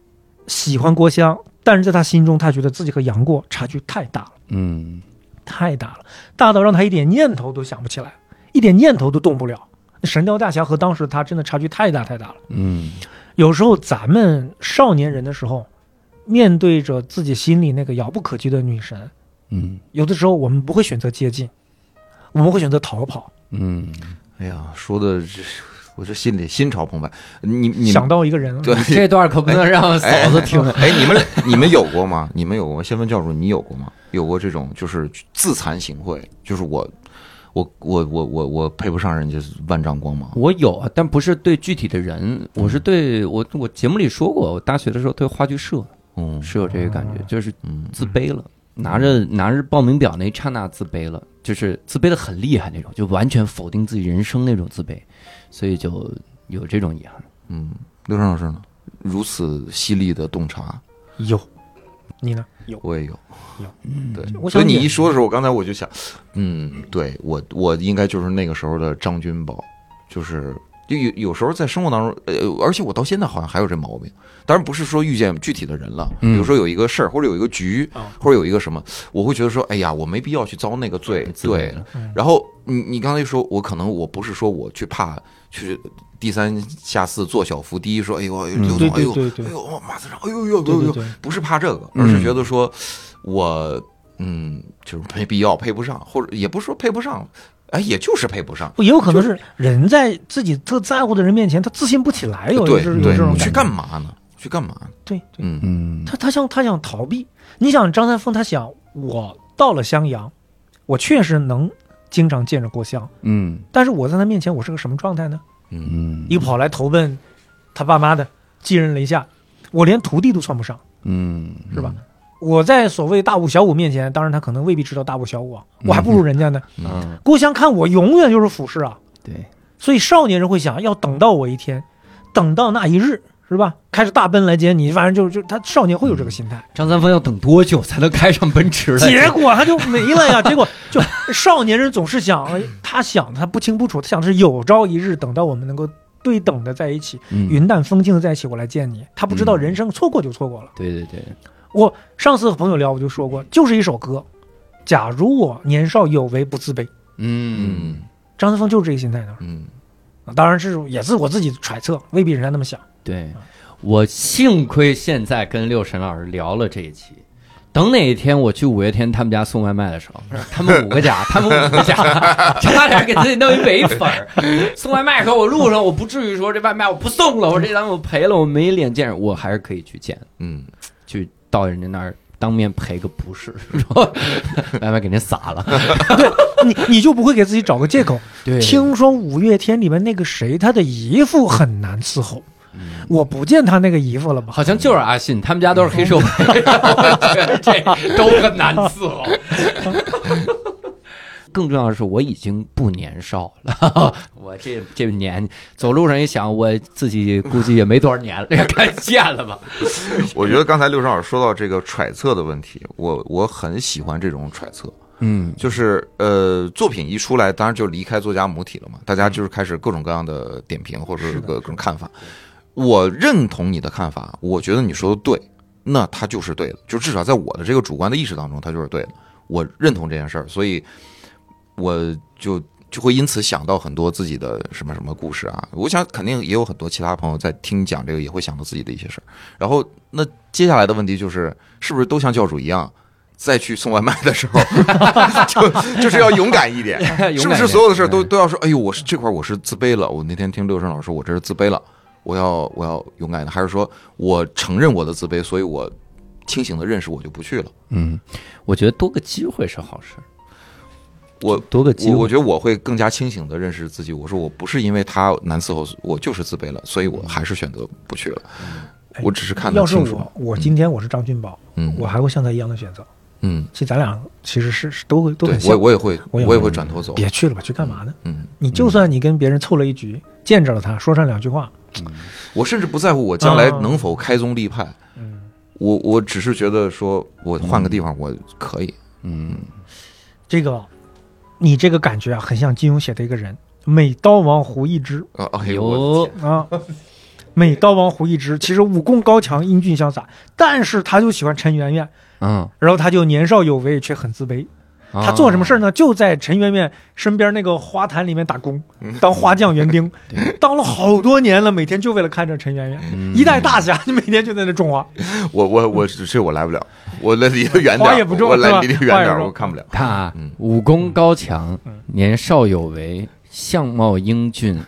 喜欢郭襄，但是在他心中，他觉得自己和杨过差距太大了，嗯太大了，大到让他一点念头都想不起来，一点念头都动不了。那神雕大侠和当时他真的差距太大太大了。嗯有时候咱们少年人的时候，面对着自己心里那个遥不可及的女神，嗯有的时候我们不会选择接近，我们会选择逃跑。嗯哎呀，说的这我这心里心潮澎湃。你你想到一个人，对这段可不能让嫂子听。哎，你们你们有过吗？你们有过吗？先问教主，你有过吗？有过这种就是自惭形秽，就是我我我我我我配不上人家万丈光芒。我有啊，但不是对具体的人，我是对我我节目里说过，我大学的时候对话剧社嗯是有这个感觉，就是嗯自卑了，拿着拿着报名表那一刹那自卑了，就是自卑的很厉害那种，就完全否定自己人生那种自卑，所以就有这种遗憾。嗯，刘畅老师呢？如此犀利的洞察，有，你呢？有，我也有。有嗯对，所以你一说的时候，我刚才我就想，嗯，对我我应该就是那个时候的张君宝，就是就有有时候在生活当中，呃，而且我到现在好像还有这毛病。当然不是说遇见具体的人了，比嗯如说有一个事儿或者有一个局啊或者有一个什么，我会觉得说，哎呀，我没必要去遭那个罪，对。然后你你刚才说，我可能我不是说我去怕去低三下四做小伏低，说哎呦刘对总，哎呦哎呦马子上，哎呦呦呦呦，对对对，不是怕这个，嗯而是觉得说，我嗯，就是没必要配不上，或者也不是说配不上，哎，也就是配不上。也有可能是人在自己特在乎的人面前，他自信不起来，有有对这种，感觉。去干嘛呢？去干嘛呢？对对，嗯嗯他他想他想逃避。你想张三丰，他想我到了襄阳，我确实能经常见着郭襄，嗯但是我在他面前，我是个什么状态呢？嗯嗯一跑来投奔他爸妈的，寄人篱下，我连徒弟都算不上，嗯是吧？我在所谓大武小武面前，当然他可能未必知道大武小武啊，我还不如人家呢。嗯，郭襄看我永远就是俯视啊，对，所以少年人会想要等到我一天，等到那一日，是吧？开着大奔来接你，反正就就他少年会有这个心态。张三丰要等多久才能开上奔驰来？结果他就没了呀！结果就少年人总是想，哎他想他不清不楚，他想的是有朝一日等到我们能够对等的在一起，嗯云淡风轻的在一起，我来见你。他不知道嗯人生错过就错过了。对对对，我上次和朋友聊，我就说过，就是一首歌。假如我年少有为不自卑，嗯嗯张三丰就是这个心态呢。嗯啊当然是也是我自己揣测，未必人家那么想。对，我幸亏现在跟六神老师聊了这一期。等哪一天我去五月天他们家送外卖的时候，他们五个家，他们五个家，差点给自己弄一伪粉儿。送外卖可我路上我不至于说这外卖我不送了，我这单我赔了，我没脸见人，我还是可以去见，嗯，去到人家那儿当面赔个不是，说外卖给您撒了。对你你就不会给自己找个借口？对听说五月天里面那个谁，他的姨父很难伺候，我不见他那个姨夫了吧？好像就是阿信，他们家都是黑社会，这都很难伺候。更重要的是，我已经不年少了，我这这年走路上一想，我自己估计也没多少年了，该见了吧？我觉得刚才六少老师说到这个揣测的问题，我我很喜欢这种揣测，嗯，就是呃，作品一出来，当然就离开作家母体了嘛，大家就是开始各种各样的点评或者各种看法。我认同你的看法，我觉得你说的对，那他就是对的，就至少在我的这个主观的意识当中，他就是对的。我认同这件事儿，所以我就就会因此想到很多自己的什么什么故事啊。我想肯定也有很多其他朋友在听讲这个，也会想到自己的一些事儿。然后那接下来的问题就是，是不是都像教主一样？再去送外卖的时候，就就是要勇敢一点，是不是所有的事儿都都要说？哎呦，我是这块儿我是自卑了。我那天听六神老师说，我这是自卑了，我要我要勇敢一点，还是说我承认我的自卑，所以我清醒的认识我就不去了。嗯，我觉得多个机会是好事。我多个机会，我我觉得我会更加清醒的认识自己。我说我不是因为他难伺候，我就是自卑了，所以我还是选择不去了。哎我只是看得要是我，我今天我是张俊宝，嗯我还会像他一样的选择。嗯，其实咱俩其实是是都会都对很像。我我也会我也我也会会转头走。别去了吧，去干嘛呢？嗯，你就算你跟别人凑了一局，见着了他，说上两句话，我甚至不在乎我将来啊能否开宗立派，嗯，我我只是觉得说我换个地方我可以。嗯，这个你这个感觉啊，很像金庸写的一个人，美刀王胡一之啊，哎呦，啊。美刀王胡一之其实武功高强，英俊潇洒，但是他就喜欢陈圆圆，嗯，然后他就年少有为，却很自卑。啊。他做什么事儿呢？就在陈圆圆身边那个花坛里面打工，当花匠园丁，当了好多年了，每天就为了看着陈圆圆，嗯。一代大侠，你每天就在那种花。我我我这我来不了，我离得远点，花也不种我来离得远点我看不了。看啊嗯。武功高强嗯，年少有为，相貌英俊。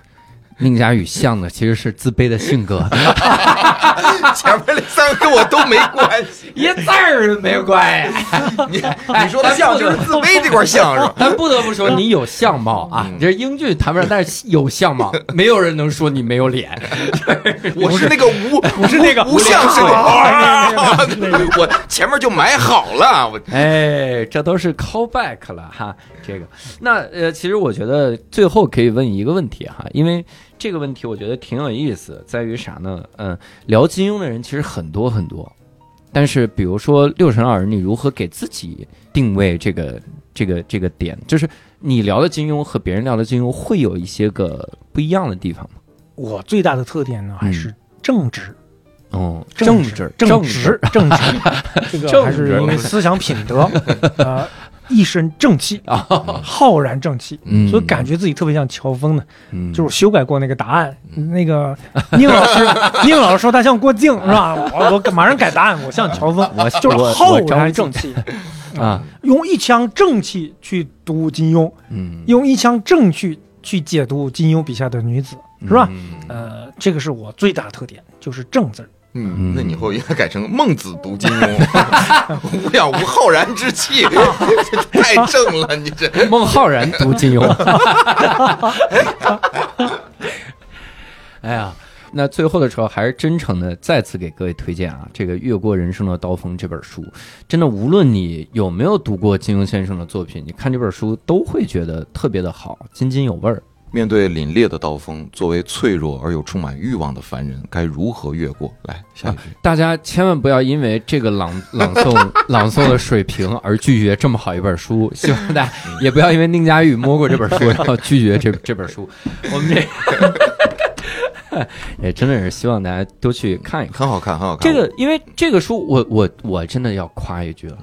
宁佳宇像的其实是自卑的性格，前面那三个跟我都没关系。一字儿都没有关系。你你说他像就是自卑这块像是吧？但不得不说，你有相貌啊，嗯你这英俊谈不上，但是有相貌，没有人能说你没有脸。我是那个无我是那个无相是啊？我前面就买好了，我哎，这都是 callback 了哈。这个，那呃，其实我觉得最后可以问一个问题哈，因为这个问题我觉得挺有意思，在于啥呢？嗯，聊金庸的人其实很多很多，但是比如说六神老师，你如何给自己定位这个这个这个点？就是你聊的金庸和别人聊的金庸会有一些个不一样的地方吗？我最大的特点呢，还是正直。哦，正直，正直直，正直，这个 还是因为思想品德，呃，一身正气啊，浩然正气，嗯所以感觉自己特别像乔峰呢。嗯就是我修改过那个答案，那个宁老师，宁老师说他像郭靖是吧？我我马上改答案，我像乔峰，我就是浩然正气，啊，用一腔正气去读金庸，嗯，用一腔正气去解读金庸笔下的女子，是吧？嗯呃，这个是我最大的特点，就是正字儿。嗯，那你以后应该改成孟子读金庸，无养无浩然之气，这 太正了，你这。孟浩然读金庸。哎呀，那最后的时候还是真诚的再次给各位推荐啊，这个《越过人生的刀锋》这本书，真的无论你有没有读过金庸先生的作品，你看这本书都会觉得特别的好，津津有味儿。面对凛冽的刀锋，作为脆弱而又充满欲望的凡人，该如何越过？来，下一句。大家千万不要因为这个朗朗诵朗诵的水平而拒绝这么好一本书，希望大家也不要因为宁佳玉摸过这本书，然后拒绝这这本书。我们这 也真的是希望大家都去看一看。很好看，很好看。这个，因为这个书，我我我真的要夸一句了。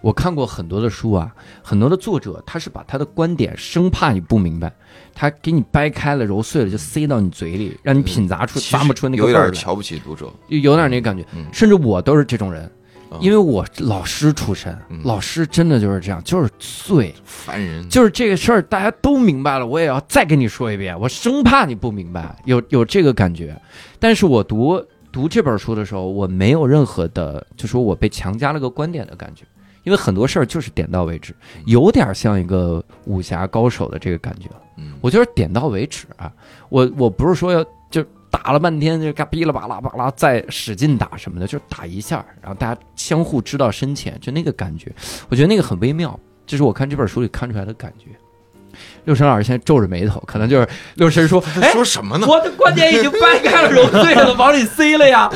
我看过很多的书啊，很多的作者他是把他的观点生怕你不明白，他给你掰开了揉碎了就塞到你嘴里，让你品咂出其实咂摸出那个味儿来。点瞧不起读者。有有点那感觉嗯，甚至我都是这种人，嗯因为我老师出身嗯，老师真的就是这样，就是碎，烦人，就是这个事儿大家都明白了，我也要再跟你说一遍，我生怕你不明白，有有这个感觉。但是我读读这本书的时候，我没有任何的，就说我被强加了个观点的感觉，因为很多事儿就是点到为止，有点像一个武侠高手的这个感觉。我就是点到为止啊，我我不是说要就打了半天就嘎哔啦吧啦吧啦再使劲打什么的，就是打一下，然后大家相互知道深浅，就那个感觉，我觉得那个很微妙，这是我看这本书里看出来的感觉。六神老师现在皱着眉头，可能就是六神说：“哎，说什么呢？我的观点已经掰开了揉碎了，往里塞了呀，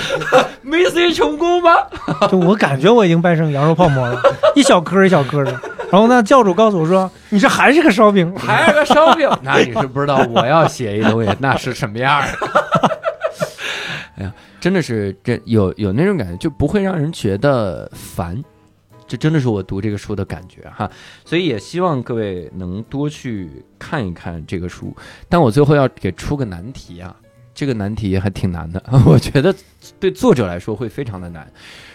没塞成功吗？就我感觉我已经掰成羊肉泡馍了，一小颗一小颗的，然后呢，教主告诉我说：“你这还是个烧饼。”还是个烧饼，那你是不知道我要写一东西那是什么样的。哎呀，真的是这有有那种感觉，就不会让人觉得烦。这真的是我读这个书的感觉哈，所以也希望各位能多去看一看这个书。但我最后要给出个难题啊，这个难题还挺难的，我觉得对作者来说会非常的难。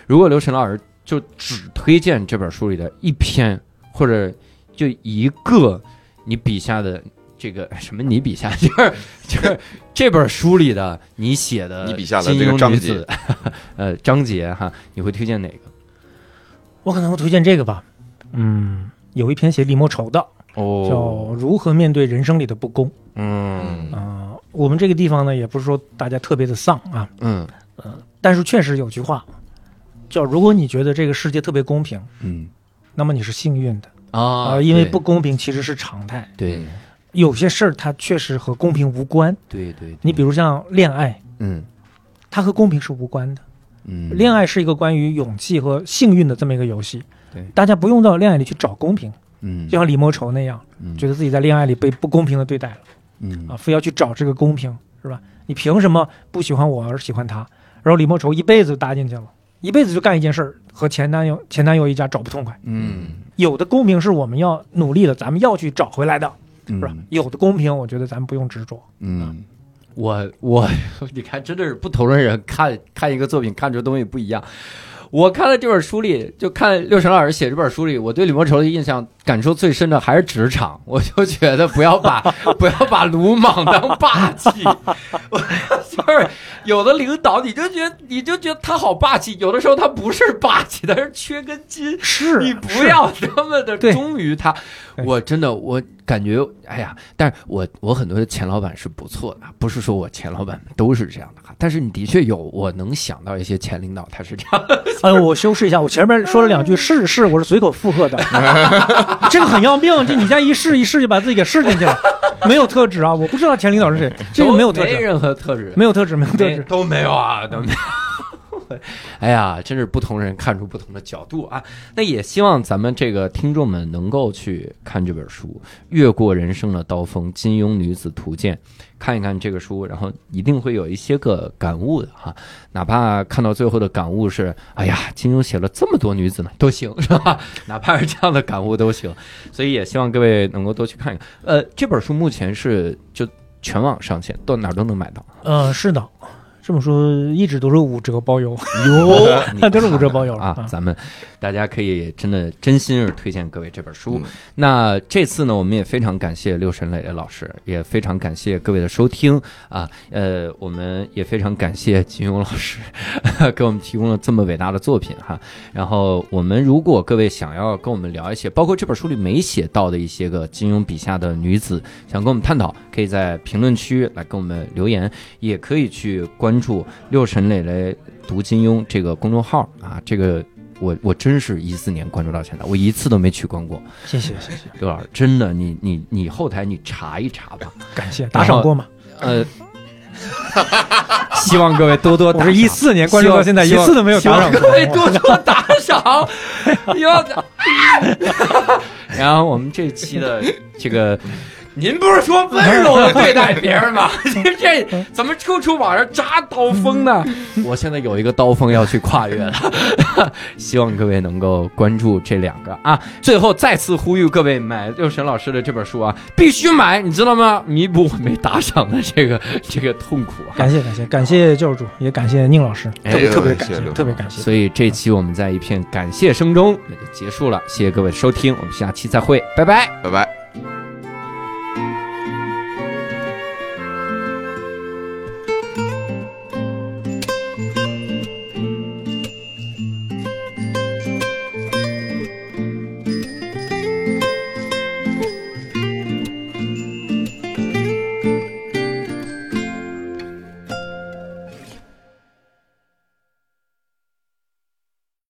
如果刘晨老师就只推荐这本书里的一篇，或者就一个你笔下的这个什么，你笔下就是就是这本书里的你写的你笔下的这个章节，呃，章节哈，你会推荐哪个？我可能会推荐这个吧，嗯，有一篇写李莫愁的，哦。叫《如何面对人生里的不公》嗯。啊、我们这个地方呢，也不是说大家特别的丧啊，嗯。但是确实有句话叫：如果你觉得这个世界特别公平，嗯。那么你是幸运的。啊啊、因为不公平其实是常态。对。有些事儿它确实和公平无关，对对，你比如像恋爱，嗯。它和公平是无关的。嗯，恋爱是一个关于勇气和幸运的这么一个游戏，对。大家不用到恋爱里去找公平，嗯。就像李莫愁那样，嗯。觉得自己在恋爱里被不公平的对待了。嗯。啊，非要去找这个公平，是吧？你凭什么不喜欢我而喜欢他？然后李莫愁一辈子就搭进去了，一辈子就干一件事儿，和前男友前男友一家找不痛快。嗯。有的公平是我们要努力的，咱们要去找回来的，嗯。是吧？有的公平，我觉得咱们不用执着。嗯，我我 你看，真的是不同的人看看一个作品看出东西不一样。我看了这本书里，就看六神老师写这本书里，我对李莫愁的印象感受最深的还是职场。我就觉得不要把 不要把鲁莽当霸气，我就是有的领导你就觉得你就觉得他好霸气，有的时候他不是霸气，他是缺根筋。是你不要那么的忠于他。我真的我感觉，哎呀，但是我我很多的前老板是不错的，不是说我前老板们都是这样的哈。但是你的确有，我能想到一些前领导他是这样的。哎呦，我修饰一下，我前面说了两句是是，我是随口附和的，这个很要命，这你家一试一试就把自己给试进去了，没有特质啊，我不知道前领导是谁，这个没有特质，没任何特质，没有特质，没有特没质。都没有啊，都没有。哎呀，真是不同人看出不同的角度啊！那也希望咱们这个听众们能够去看这本书《越过人生的刀锋：金庸女子图鉴》，看一看这个书，然后一定会有一些个感悟的哈。哪怕看到最后的感悟是，哎呀，金庸写了这么多女子呢，都行是吧？哪怕是这样的感悟都行。所以也希望各位能够多去看一看。呃，这本书目前是就全网上线，到哪儿都能买到。呃，是的，这么说一直都是五折包邮，哟，你都是五折包邮了啊！咱们大家可以真的真心是推荐各位这本书。嗯那这次呢，我们也非常感谢六神磊磊老师，也非常感谢各位的收听啊。呃，我们也非常感谢金庸老师 给我们提供了这么伟大的作品哈。然后我们如果各位想要跟我们聊一些，包括这本书里没写到的一些个金庸笔下的女子，想跟我们探讨，可以在评论区来跟我们留言，也可以去关注六神磊磊读金庸这个公众号啊，这个。我我真是一四年关注到现在，我一次都没取关过。谢谢谢谢，刘老师，真的，你你你后台你查一查吧。感谢打赏过吗？呃，希望各位多多 打赏。我是一四年关注到现在，一次都没有打赏过各。位多多打赏。然后我们这期的这个，您不是说温柔的对待别人吗？这怎么处处往上扎刀锋呢？我现在有一个刀锋要去跨越了，希望各位能够关注这两个啊。最后再次呼吁各位买六神老师的这本书啊，必须买，你知道吗？弥补我没打赏的这个 这个痛苦啊。感谢感谢感谢教主，也感谢宁老师，哎特别特别感谢，感谢特别感谢。所以这期我们在一片感谢声中那就结束了，谢谢各位收听，我们下期再会，拜拜。拜拜。